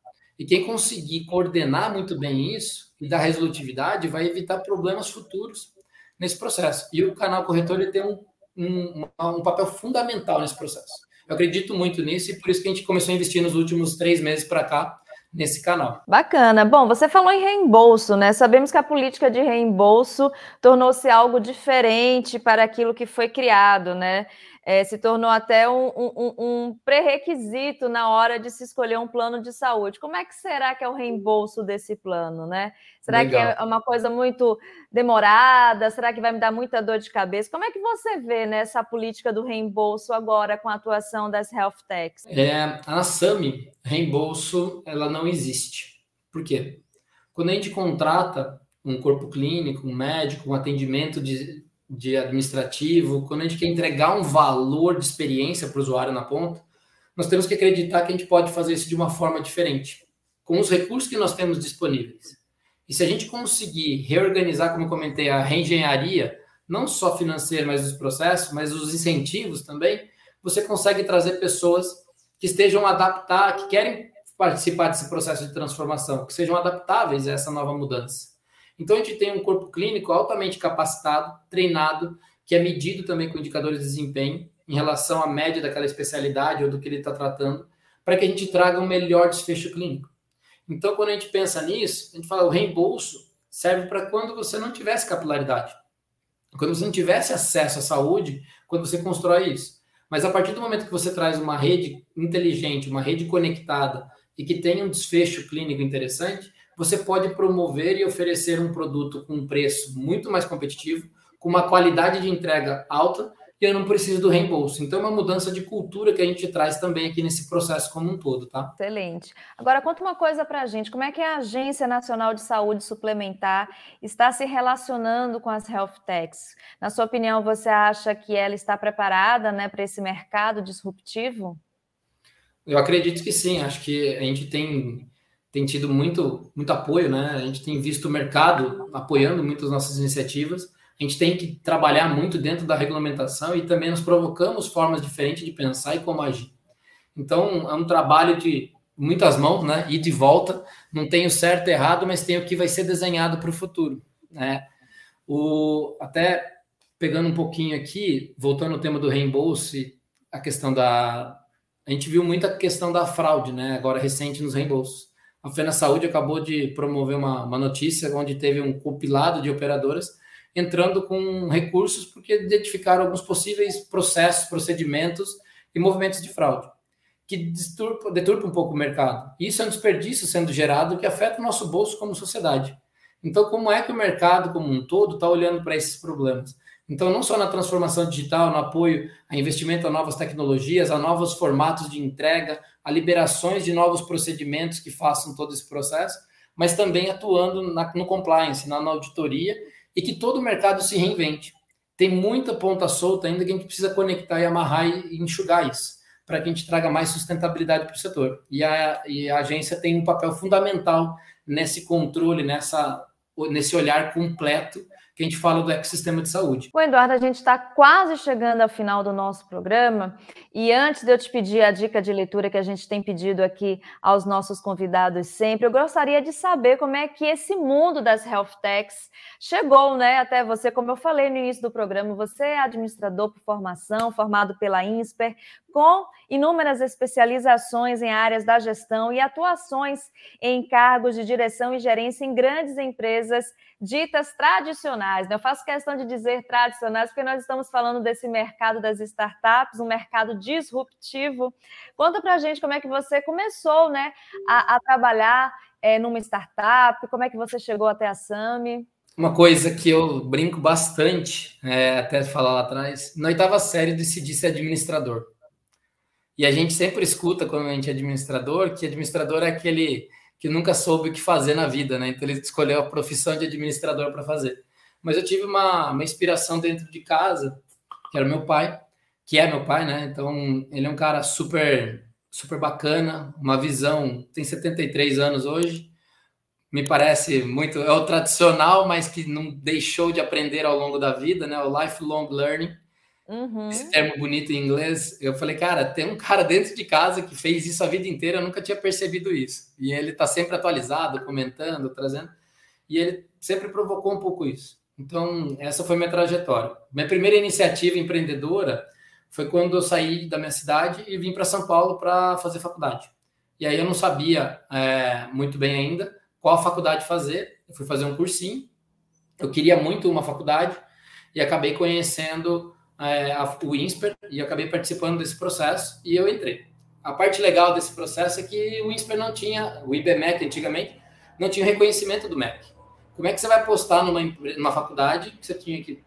Speaker 2: E quem conseguir coordenar muito bem isso e dar resolutividade vai evitar problemas futuros nesse processo. E o canal corretor ele tem um, um, um papel fundamental nesse processo. Eu acredito muito nisso e por isso que a gente começou a investir nos últimos três meses para cá nesse canal.
Speaker 1: Bacana. Bom, você falou em reembolso, né? Sabemos que a política de reembolso tornou-se algo diferente para aquilo que foi criado, né? É, se tornou até um, um, um pré-requisito na hora de se escolher um plano de saúde. Como é que será que é o reembolso desse plano, né? Será Legal. que é uma coisa muito demorada? Será que vai me dar muita dor de cabeça? Como é que você vê né, essa política do reembolso agora com a atuação das health techs?
Speaker 2: É, a SAMI, reembolso, ela não existe. Por quê? Quando a gente contrata um corpo clínico, um médico, um atendimento de de administrativo, quando a gente quer entregar um valor de experiência para o usuário na ponta, nós temos que acreditar que a gente pode fazer isso de uma forma diferente, com os recursos que nós temos disponíveis. E se a gente conseguir reorganizar, como eu comentei, a reengenharia, não só financeira, mas dos processos, mas os incentivos também, você consegue trazer pessoas que estejam adaptar, que querem participar desse processo de transformação, que sejam adaptáveis a essa nova mudança. Então, a gente tem um corpo clínico altamente capacitado, treinado, que é medido também com indicadores de desempenho em relação à média daquela especialidade ou do que ele está tratando, para que a gente traga um melhor desfecho clínico. Então, quando a gente pensa nisso, a gente fala o reembolso serve para quando você não tivesse capilaridade, quando você não tivesse acesso à saúde, quando você constrói isso. Mas a partir do momento que você traz uma rede inteligente, uma rede conectada e que tenha um desfecho clínico interessante, você pode promover e oferecer um produto com um preço muito mais competitivo, com uma qualidade de entrega alta e eu não preciso do reembolso. Então, é uma mudança de cultura que a gente traz também aqui nesse processo como um todo, tá?
Speaker 1: Excelente. Agora, conta uma coisa para a gente: como é que a Agência Nacional de Saúde Suplementar está se relacionando com as health techs? Na sua opinião, você acha que ela está preparada né, para esse mercado disruptivo?
Speaker 2: Eu acredito que sim. Acho que a gente tem tem tido muito, muito apoio, né? A gente tem visto o mercado apoiando muitas nossas iniciativas. A gente tem que trabalhar muito dentro da regulamentação e também nos provocamos formas diferentes de pensar e como agir. Então, é um trabalho de muitas mãos, né? E de volta. Não tem o certo e errado, mas tem o que vai ser desenhado para o futuro, né? O, até pegando um pouquinho aqui, voltando ao tema do reembolso a questão da. A gente viu muita questão da fraude, né? Agora recente nos reembolsos A Fena Saúde acabou de promover uma, uma notícia onde teve um compilado de operadoras entrando com recursos porque identificaram alguns possíveis processos, procedimentos e movimentos de fraude que deturpa, deturpa um pouco o mercado. Isso é um desperdício sendo gerado que afeta o nosso bolso como sociedade. Então, como é que o mercado como um todo está olhando para esses problemas? Então, não só na transformação digital, no apoio a investimento a novas tecnologias, a novos formatos de entrega, a liberações de novos procedimentos que façam todo esse processo, mas também atuando na, no compliance, na, na auditoria, e que todo o mercado se reinvente. Tem muita ponta solta ainda que a gente precisa conectar e amarrar e enxugar isso para que a gente traga mais sustentabilidade para o setor. E a, e a agência tem um papel fundamental nesse controle, nessa, nesse olhar completo que a gente fala do ecossistema de saúde.
Speaker 1: O Eduardo, a gente está quase chegando ao final do nosso programa e antes de eu te pedir a dica de leitura que a gente tem pedido aqui aos nossos convidados sempre, eu gostaria de saber como é que esse mundo das health techs chegou, né, até você, como eu falei no início do programa, você é administrador por formação, formado pela INSPER, com inúmeras especializações em áreas da gestão e atuações em cargos de direção e gerência em grandes empresas ditas tradicionais. Né? Eu faço questão de dizer tradicionais porque nós estamos falando desse mercado das startups, um mercado disruptivo. Conta para a gente como é que você começou né, a, a trabalhar é, numa startup, como é que você chegou até a SAMI.
Speaker 2: Uma coisa que eu brinco bastante, é, até falar lá atrás, na oitava série decidi ser administrador. E a gente sempre escuta quando a gente é administrador que administrador é aquele que nunca soube o que fazer na vida, né? Então ele escolheu a profissão de administrador para fazer. Mas eu tive uma, uma inspiração dentro de casa, que era meu pai, que é meu pai, né? Então ele é um cara super super bacana, uma visão, tem 73 anos hoje. Me parece muito é o tradicional, mas que não deixou de aprender ao longo da vida, né? O lifelong learning. Uhum. Esse termo bonito em inglês. Eu falei, cara, tem um cara dentro de casa que fez isso a vida inteira, eu nunca tinha percebido isso. E ele está sempre atualizado, comentando, trazendo. E ele sempre provocou um pouco isso. Então, essa foi minha trajetória. Minha primeira iniciativa empreendedora foi quando eu saí da minha cidade e vim para São Paulo para fazer faculdade. E aí eu não sabia é, muito bem ainda qual faculdade fazer. Eu fui fazer um cursinho. Eu queria muito uma faculdade e acabei conhecendo é, a, o INSPER e acabei participando desse processo e eu entrei. A parte legal desse processo é que o INSPER não tinha, o IBMEC antigamente, não tinha reconhecimento do MEC. Como é que você vai postar numa, numa faculdade que você tinha que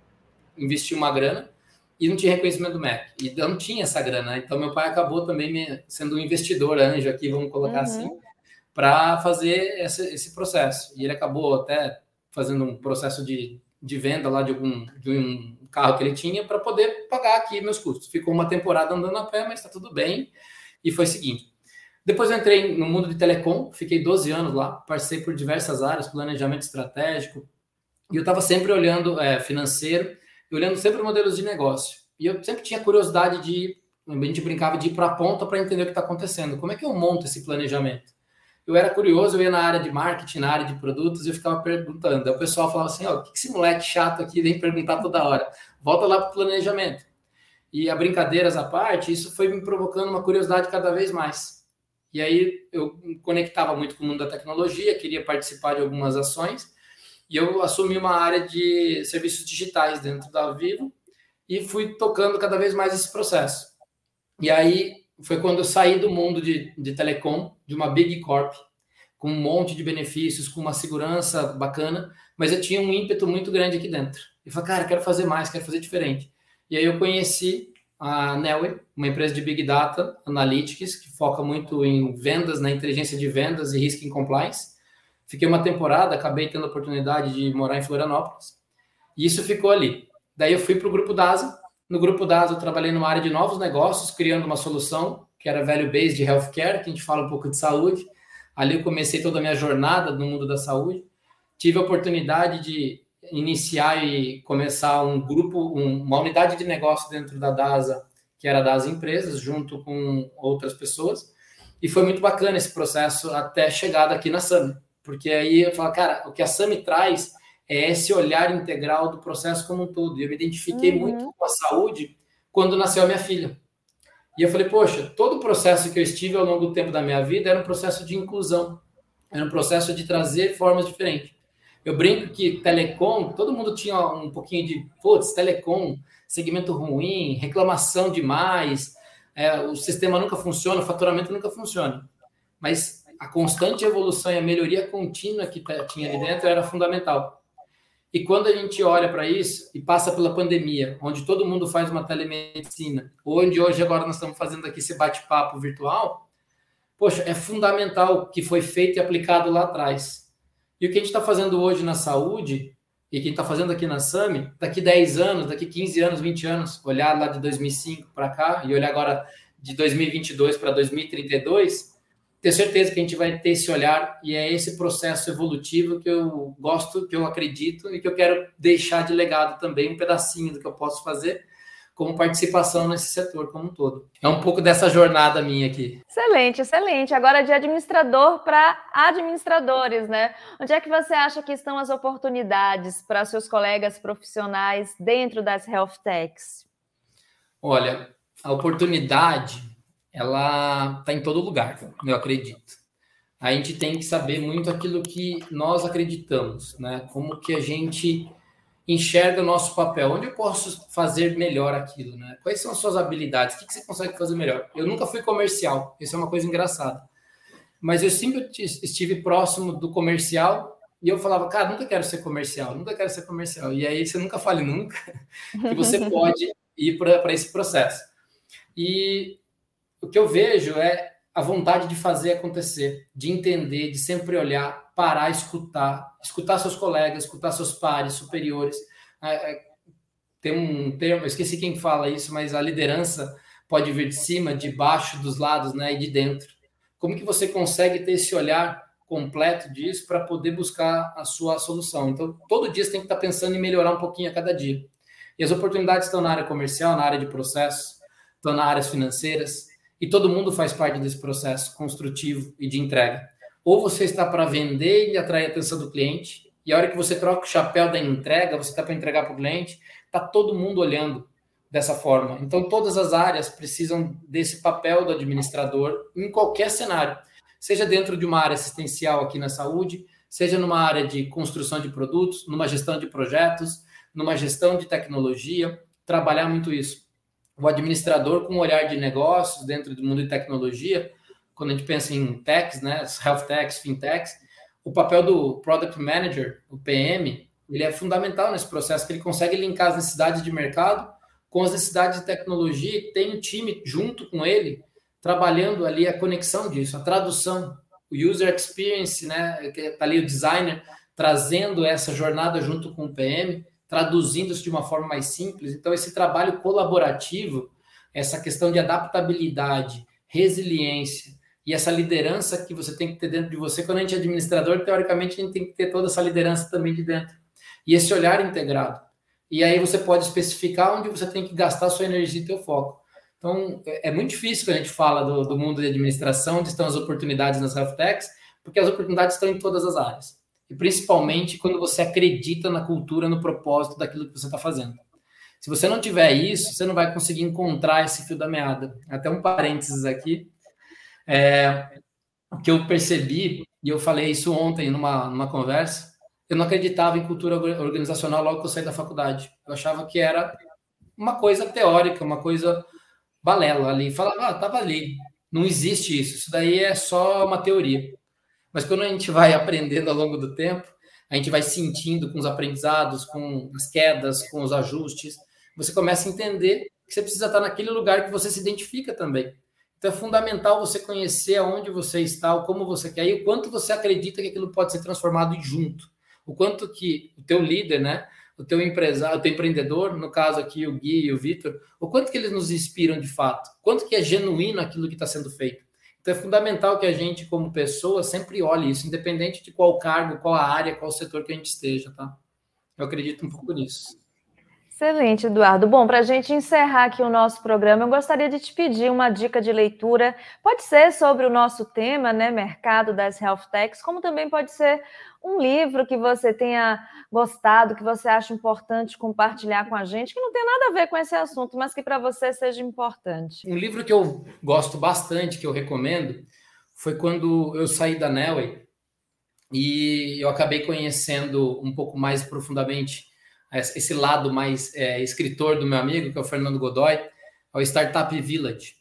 Speaker 2: investir uma grana e não tinha reconhecimento do MEC? E eu não tinha essa grana. Então, meu pai acabou também me, sendo um investidor anjo aqui, vamos colocar uhum. assim, para fazer esse, esse processo. E ele acabou até fazendo um processo de, de venda lá de, algum, de um carro que ele tinha para poder pagar aqui meus custos. Ficou uma temporada andando a pé, mas está tudo bem. E foi o seguinte. Depois eu entrei no mundo de telecom, fiquei 12 anos lá, passei por diversas áreas, planejamento estratégico, e eu estava sempre olhando é, financeiro, olhando sempre modelos de negócio. E eu sempre tinha curiosidade de, a gente brincava de ir para a ponta para entender o que está acontecendo. Como é que eu monto esse planejamento? eu era curioso, eu ia na área de marketing, na área de produtos, e eu ficava perguntando. Aí o pessoal falava assim: ó, oh, o que esse moleque chato aqui vem perguntar toda hora? Volta lá para o planejamento. E a brincadeiras à parte, isso foi me provocando uma curiosidade cada vez mais. E aí eu me conectava muito com o mundo da tecnologia, queria participar de algumas ações, e eu assumi uma área de serviços digitais dentro da Vivo e fui tocando cada vez mais esse processo. E aí foi quando eu saí do mundo de, de telecom, de uma big corp, com um monte de benefícios, com uma segurança bacana, mas eu tinha um ímpeto muito grande aqui dentro. E falei, cara, quero fazer mais, quero fazer diferente. E aí eu conheci a Nelway, uma empresa de Big Data Analytics, que foca muito em vendas, na inteligência de vendas e risk and compliance. Fiquei uma temporada, acabei tendo a oportunidade de morar em Florianópolis. E isso ficou ali. Daí eu fui para o grupo DASA, no grupo DAS, eu trabalhei numa área de novos negócios, criando uma solução que era value based de healthcare, que a gente fala um pouco de saúde. Ali eu comecei toda a minha jornada no mundo da saúde. Tive a oportunidade de iniciar e começar um grupo, um, uma unidade de negócio dentro da DASA, que era das empresas, junto com outras pessoas. E foi muito bacana esse processo até chegada aqui na SAMI. Porque aí eu falo, cara, o que a SAMI traz é esse olhar integral do processo como um todo. E eu me identifiquei uhum. muito com a saúde quando nasceu a minha filha. E eu falei, poxa, todo o processo que eu estive ao longo do tempo da minha vida era um processo de inclusão. era um processo de trazer formas diferentes. Eu brinco que telecom, todo mundo tinha um pouquinho de, putz, telecom, segmento ruim, reclamação demais, é, o sistema nunca funciona, o faturamento nunca funciona. Mas a constante evolução e a melhoria contínua que tinha ali dentro era fundamental. E quando a gente olha para isso e passa pela pandemia, onde todo mundo faz uma telemedicina, onde hoje agora nós estamos fazendo aqui esse bate-papo virtual, poxa, é fundamental o que foi feito e aplicado lá atrás. E o que a gente está fazendo hoje na saúde, e quem está fazendo aqui na SAMI, daqui 10 anos, daqui 15 anos, 20 anos, olhar lá de 2005 para cá e olhar agora de 2022 para 2032, ter certeza que a gente vai ter esse olhar e é esse processo evolutivo que eu gosto, que eu acredito e que eu quero deixar de legado também, um pedacinho do que eu posso fazer como participação nesse setor como um todo. É um pouco dessa jornada minha aqui.
Speaker 1: Excelente, excelente. Agora de administrador para administradores, né? Onde é que você acha que estão as oportunidades para seus colegas profissionais dentro das health techs?
Speaker 2: Olha, a oportunidade ela está em todo lugar, eu acredito. A gente tem que saber muito aquilo que nós acreditamos, né? Como que a gente enxerga o nosso papel, onde eu posso fazer melhor aquilo, né? Quais são as suas habilidades? O que, que você consegue fazer melhor? Eu nunca fui comercial, isso é uma coisa engraçada. Mas eu sempre estive próximo do comercial e eu falava, cara, nunca quero ser comercial, nunca quero ser comercial. E aí você nunca fale nunca <laughs> que você pode ir para esse processo. E o que eu vejo é a vontade de fazer acontecer, de entender, de sempre olhar, parar, escutar, escutar seus colegas, escutar seus pares, superiores. É, é, tem um termo, eu esqueci quem fala isso, mas a liderança pode vir de cima, de baixo, dos lados, né, e de dentro. Como que você consegue ter esse olhar completo disso para poder buscar a sua solução? Então, todo dia você tem que estar pensando em melhorar um pouquinho a cada dia. E as oportunidades estão na área comercial, na área de processos, estão nas áreas financeiras, e todo mundo faz parte desse processo construtivo e de entrega. Ou você está para vender e atrair a atenção do cliente, e a hora que você troca o chapéu da entrega, você está para entregar para o cliente, está todo mundo olhando dessa forma. Então, todas as áreas precisam desse papel do administrador em qualquer cenário, seja dentro de uma área assistencial aqui na saúde, seja numa área de construção de produtos, numa gestão de projetos, numa gestão de tecnologia, trabalhar muito isso o administrador com um olhar de negócios dentro do mundo de tecnologia, quando a gente pensa em techs, né, health techs, fintechs, o papel do product manager, o PM, ele é fundamental nesse processo, que ele consegue linkar as necessidades de mercado com as necessidades de tecnologia e tem um time junto com ele trabalhando ali a conexão disso, a tradução, o user experience, né, tá ali o designer trazendo essa jornada junto com o PM traduzindo isso de uma forma mais simples. Então, esse trabalho colaborativo, essa questão de adaptabilidade, resiliência e essa liderança que você tem que ter dentro de você, quando a gente é administrador, teoricamente a gente tem que ter toda essa liderança também de dentro. E esse olhar integrado. E aí você pode especificar onde você tem que gastar sua energia e seu foco. Então, é, é muito difícil quando a gente fala do, do mundo de administração, onde estão as oportunidades nas health techs, porque as oportunidades estão em todas as áreas e principalmente quando você acredita na cultura, no propósito daquilo que você está fazendo. Se você não tiver isso, você não vai conseguir encontrar esse fio da meada. Até um parênteses aqui. É, o que eu percebi, e eu falei isso ontem numa, numa conversa, eu não acreditava em cultura organizacional logo que eu saí da faculdade. Eu achava que era uma coisa teórica, uma coisa balela ali. Falava, ah, tava ali. Não existe isso. Isso daí é só uma teoria. Mas quando a gente vai <laughs> aprendendo ao longo do tempo, a gente vai sentindo com os aprendizados, com as quedas, com os ajustes, você começa a entender que você precisa estar naquele lugar que você se identifica também. Então é fundamental você conhecer aonde você está, como você quer e o quanto você acredita que aquilo pode ser transformado junto. O quanto que o teu líder, né, o teu empresário, o teu empreendedor, no caso aqui o Gui e o Vitor, o quanto que eles nos inspiram de fato, quanto que é genuíno aquilo que está sendo feito. Então é fundamental que a gente, como pessoa, sempre olhe isso, independente de qual cargo, qual a área, qual setor que a gente esteja, tá? Eu acredito um pouco nisso.
Speaker 1: Excelente, Eduardo. Bom, para a gente encerrar aqui o nosso programa, eu gostaria de te pedir uma dica de leitura. Pode ser sobre o nosso tema, né, mercado das health techs, como também pode ser um livro que você tenha gostado, que você acha importante compartilhar com a gente, que não tem nada a ver com esse assunto, mas que para você seja importante.
Speaker 2: Um livro que eu gosto bastante, que eu recomendo, foi quando eu saí da Nelway e eu acabei conhecendo um pouco mais profundamente esse lado mais é, escritor do meu amigo, que é o Fernando Godoy, é o Startup Village.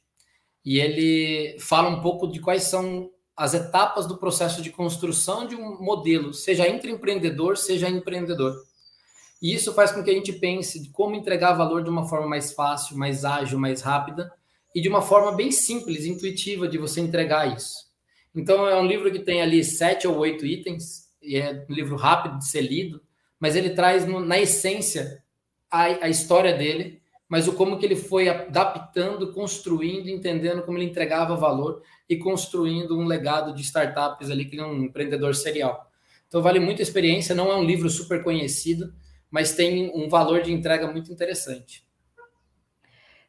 Speaker 2: E ele fala um pouco de quais são as etapas do processo de construção de um modelo, seja empreendedor, seja empreendedor. E isso faz com que a gente pense de como entregar valor de uma forma mais fácil, mais ágil, mais rápida e de uma forma bem simples, intuitiva de você entregar isso. Então é um livro que tem ali sete ou oito itens e é um livro rápido de ser lido, mas ele traz no, na essência a, a história dele, mas o como que ele foi adaptando, construindo, entendendo como ele entregava valor e construindo um legado de startups ali que é um empreendedor serial. Então vale muito a experiência, não é um livro super conhecido, mas tem um valor de entrega muito interessante.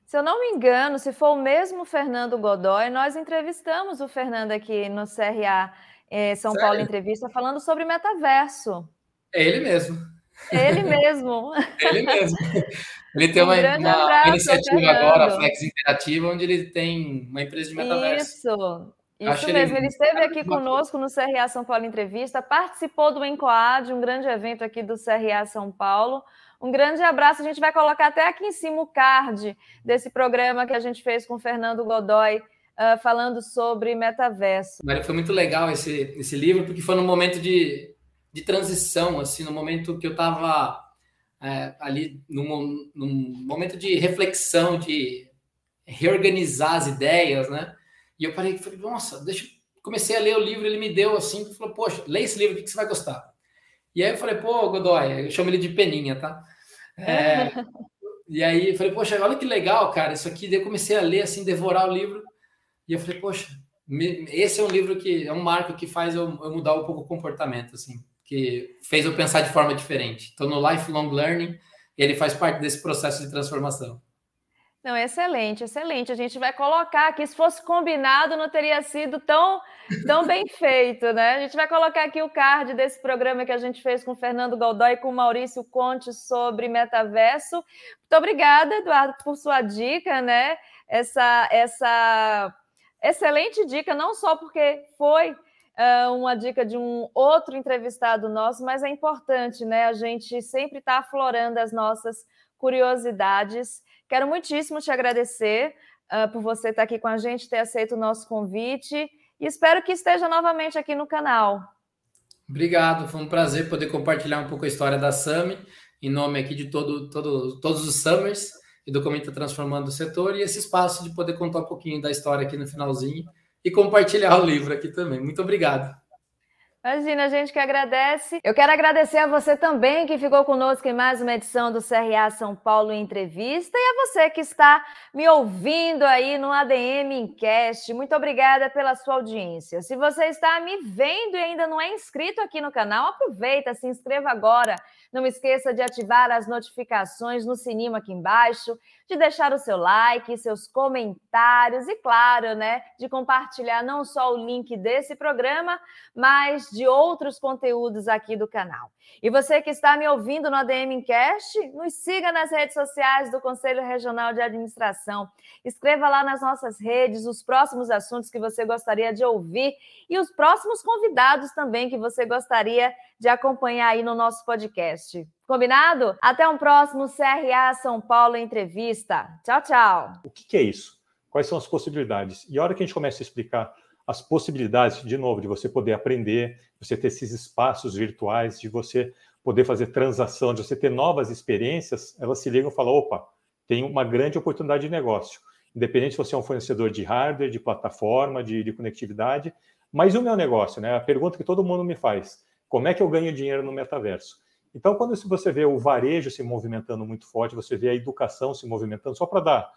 Speaker 1: Se eu não me engano, se for o mesmo Fernando Godoy, nós entrevistamos o Fernando aqui no CRA eh, São Sério? Paulo Entrevista falando sobre metaverso.
Speaker 2: É ele mesmo.
Speaker 1: É ele mesmo.
Speaker 2: É <laughs> ele mesmo. Ele tem um uma, uma iniciativa Fernando. agora, a Flex Interativa, onde ele tem uma empresa de metaverso.
Speaker 1: Isso. Isso mesmo, ele, ele esteve aqui conosco no CRA São Paulo Entrevista, participou do Encoad, um grande evento aqui do CRA São Paulo. Um grande abraço, a gente vai colocar até aqui em cima o card desse programa que a gente fez com o Fernando Godoy, uh, falando sobre metaverso.
Speaker 2: Maria, foi muito legal esse, esse livro, porque foi num momento de, de transição, assim, no momento que eu estava é, ali, num, num momento de reflexão, de reorganizar as ideias, né? E eu parei e falei, nossa, deixa. Comecei a ler o livro, ele me deu assim, falou, poxa, lê esse livro, o que você vai gostar? E aí eu falei, pô, Godoy, eu chamo ele de Peninha, tá? É, <laughs> e aí eu falei, poxa, olha que legal, cara, isso aqui. Daí eu comecei a ler, assim, devorar o livro. E eu falei, poxa, esse é um livro que é um marco que faz eu, eu mudar um pouco o comportamento, assim, que fez eu pensar de forma diferente. Estou no lifelong learning, ele faz parte desse processo de transformação.
Speaker 1: Não, excelente, excelente. A gente vai colocar aqui, se fosse combinado, não teria sido tão, tão bem feito, né? A gente vai colocar aqui o card desse programa que a gente fez com Fernando Godoy e com Maurício Conte sobre metaverso. Muito obrigada, Eduardo, por sua dica, né? Essa, essa excelente dica, não só porque foi uma dica de um outro entrevistado nosso, mas é importante, né? A gente sempre está aflorando as nossas curiosidades Quero muitíssimo te agradecer uh, por você estar aqui com a gente, ter aceito o nosso convite e espero que esteja novamente aqui no canal.
Speaker 2: Obrigado, foi um prazer poder compartilhar um pouco a história da SAMI, em nome aqui de todo, todo, todos os Summers e do Comenta Transformando o Setor, e esse espaço de poder contar um pouquinho da história aqui no finalzinho e compartilhar o livro aqui também. Muito obrigado.
Speaker 1: Imagina, a gente que agradece. Eu quero agradecer a você também que ficou conosco em mais uma edição do CRA São Paulo Entrevista e a você que está me ouvindo aí no ADM Incast. Muito obrigada pela sua audiência. Se você está me vendo e ainda não é inscrito aqui no canal, aproveita, se inscreva agora. Não esqueça de ativar as notificações no sininho aqui embaixo de deixar o seu like, seus comentários e, claro, né, de compartilhar não só o link desse programa, mas de outros conteúdos aqui do canal. E você que está me ouvindo no ADM Incast, nos siga nas redes sociais do Conselho Regional de Administração. Escreva lá nas nossas redes os próximos assuntos que você gostaria de ouvir e os próximos convidados também que você gostaria de acompanhar aí no nosso podcast. Combinado? Até um próximo CRA São Paulo Entrevista. Tchau, tchau.
Speaker 3: O que é isso? Quais são as possibilidades? E a hora que a gente começa a explicar as possibilidades, de novo, de você poder aprender, você ter esses espaços virtuais, de você poder fazer transação, de você ter novas experiências, elas se ligam e falam: opa, tem uma grande oportunidade de negócio. Independente se você é um fornecedor de hardware, de plataforma, de, de conectividade, mas o meu negócio, né? A pergunta que todo mundo me faz: como é que eu ganho dinheiro no metaverso? Então, quando você vê o varejo se movimentando muito forte, você vê a educação se movimentando, só para dar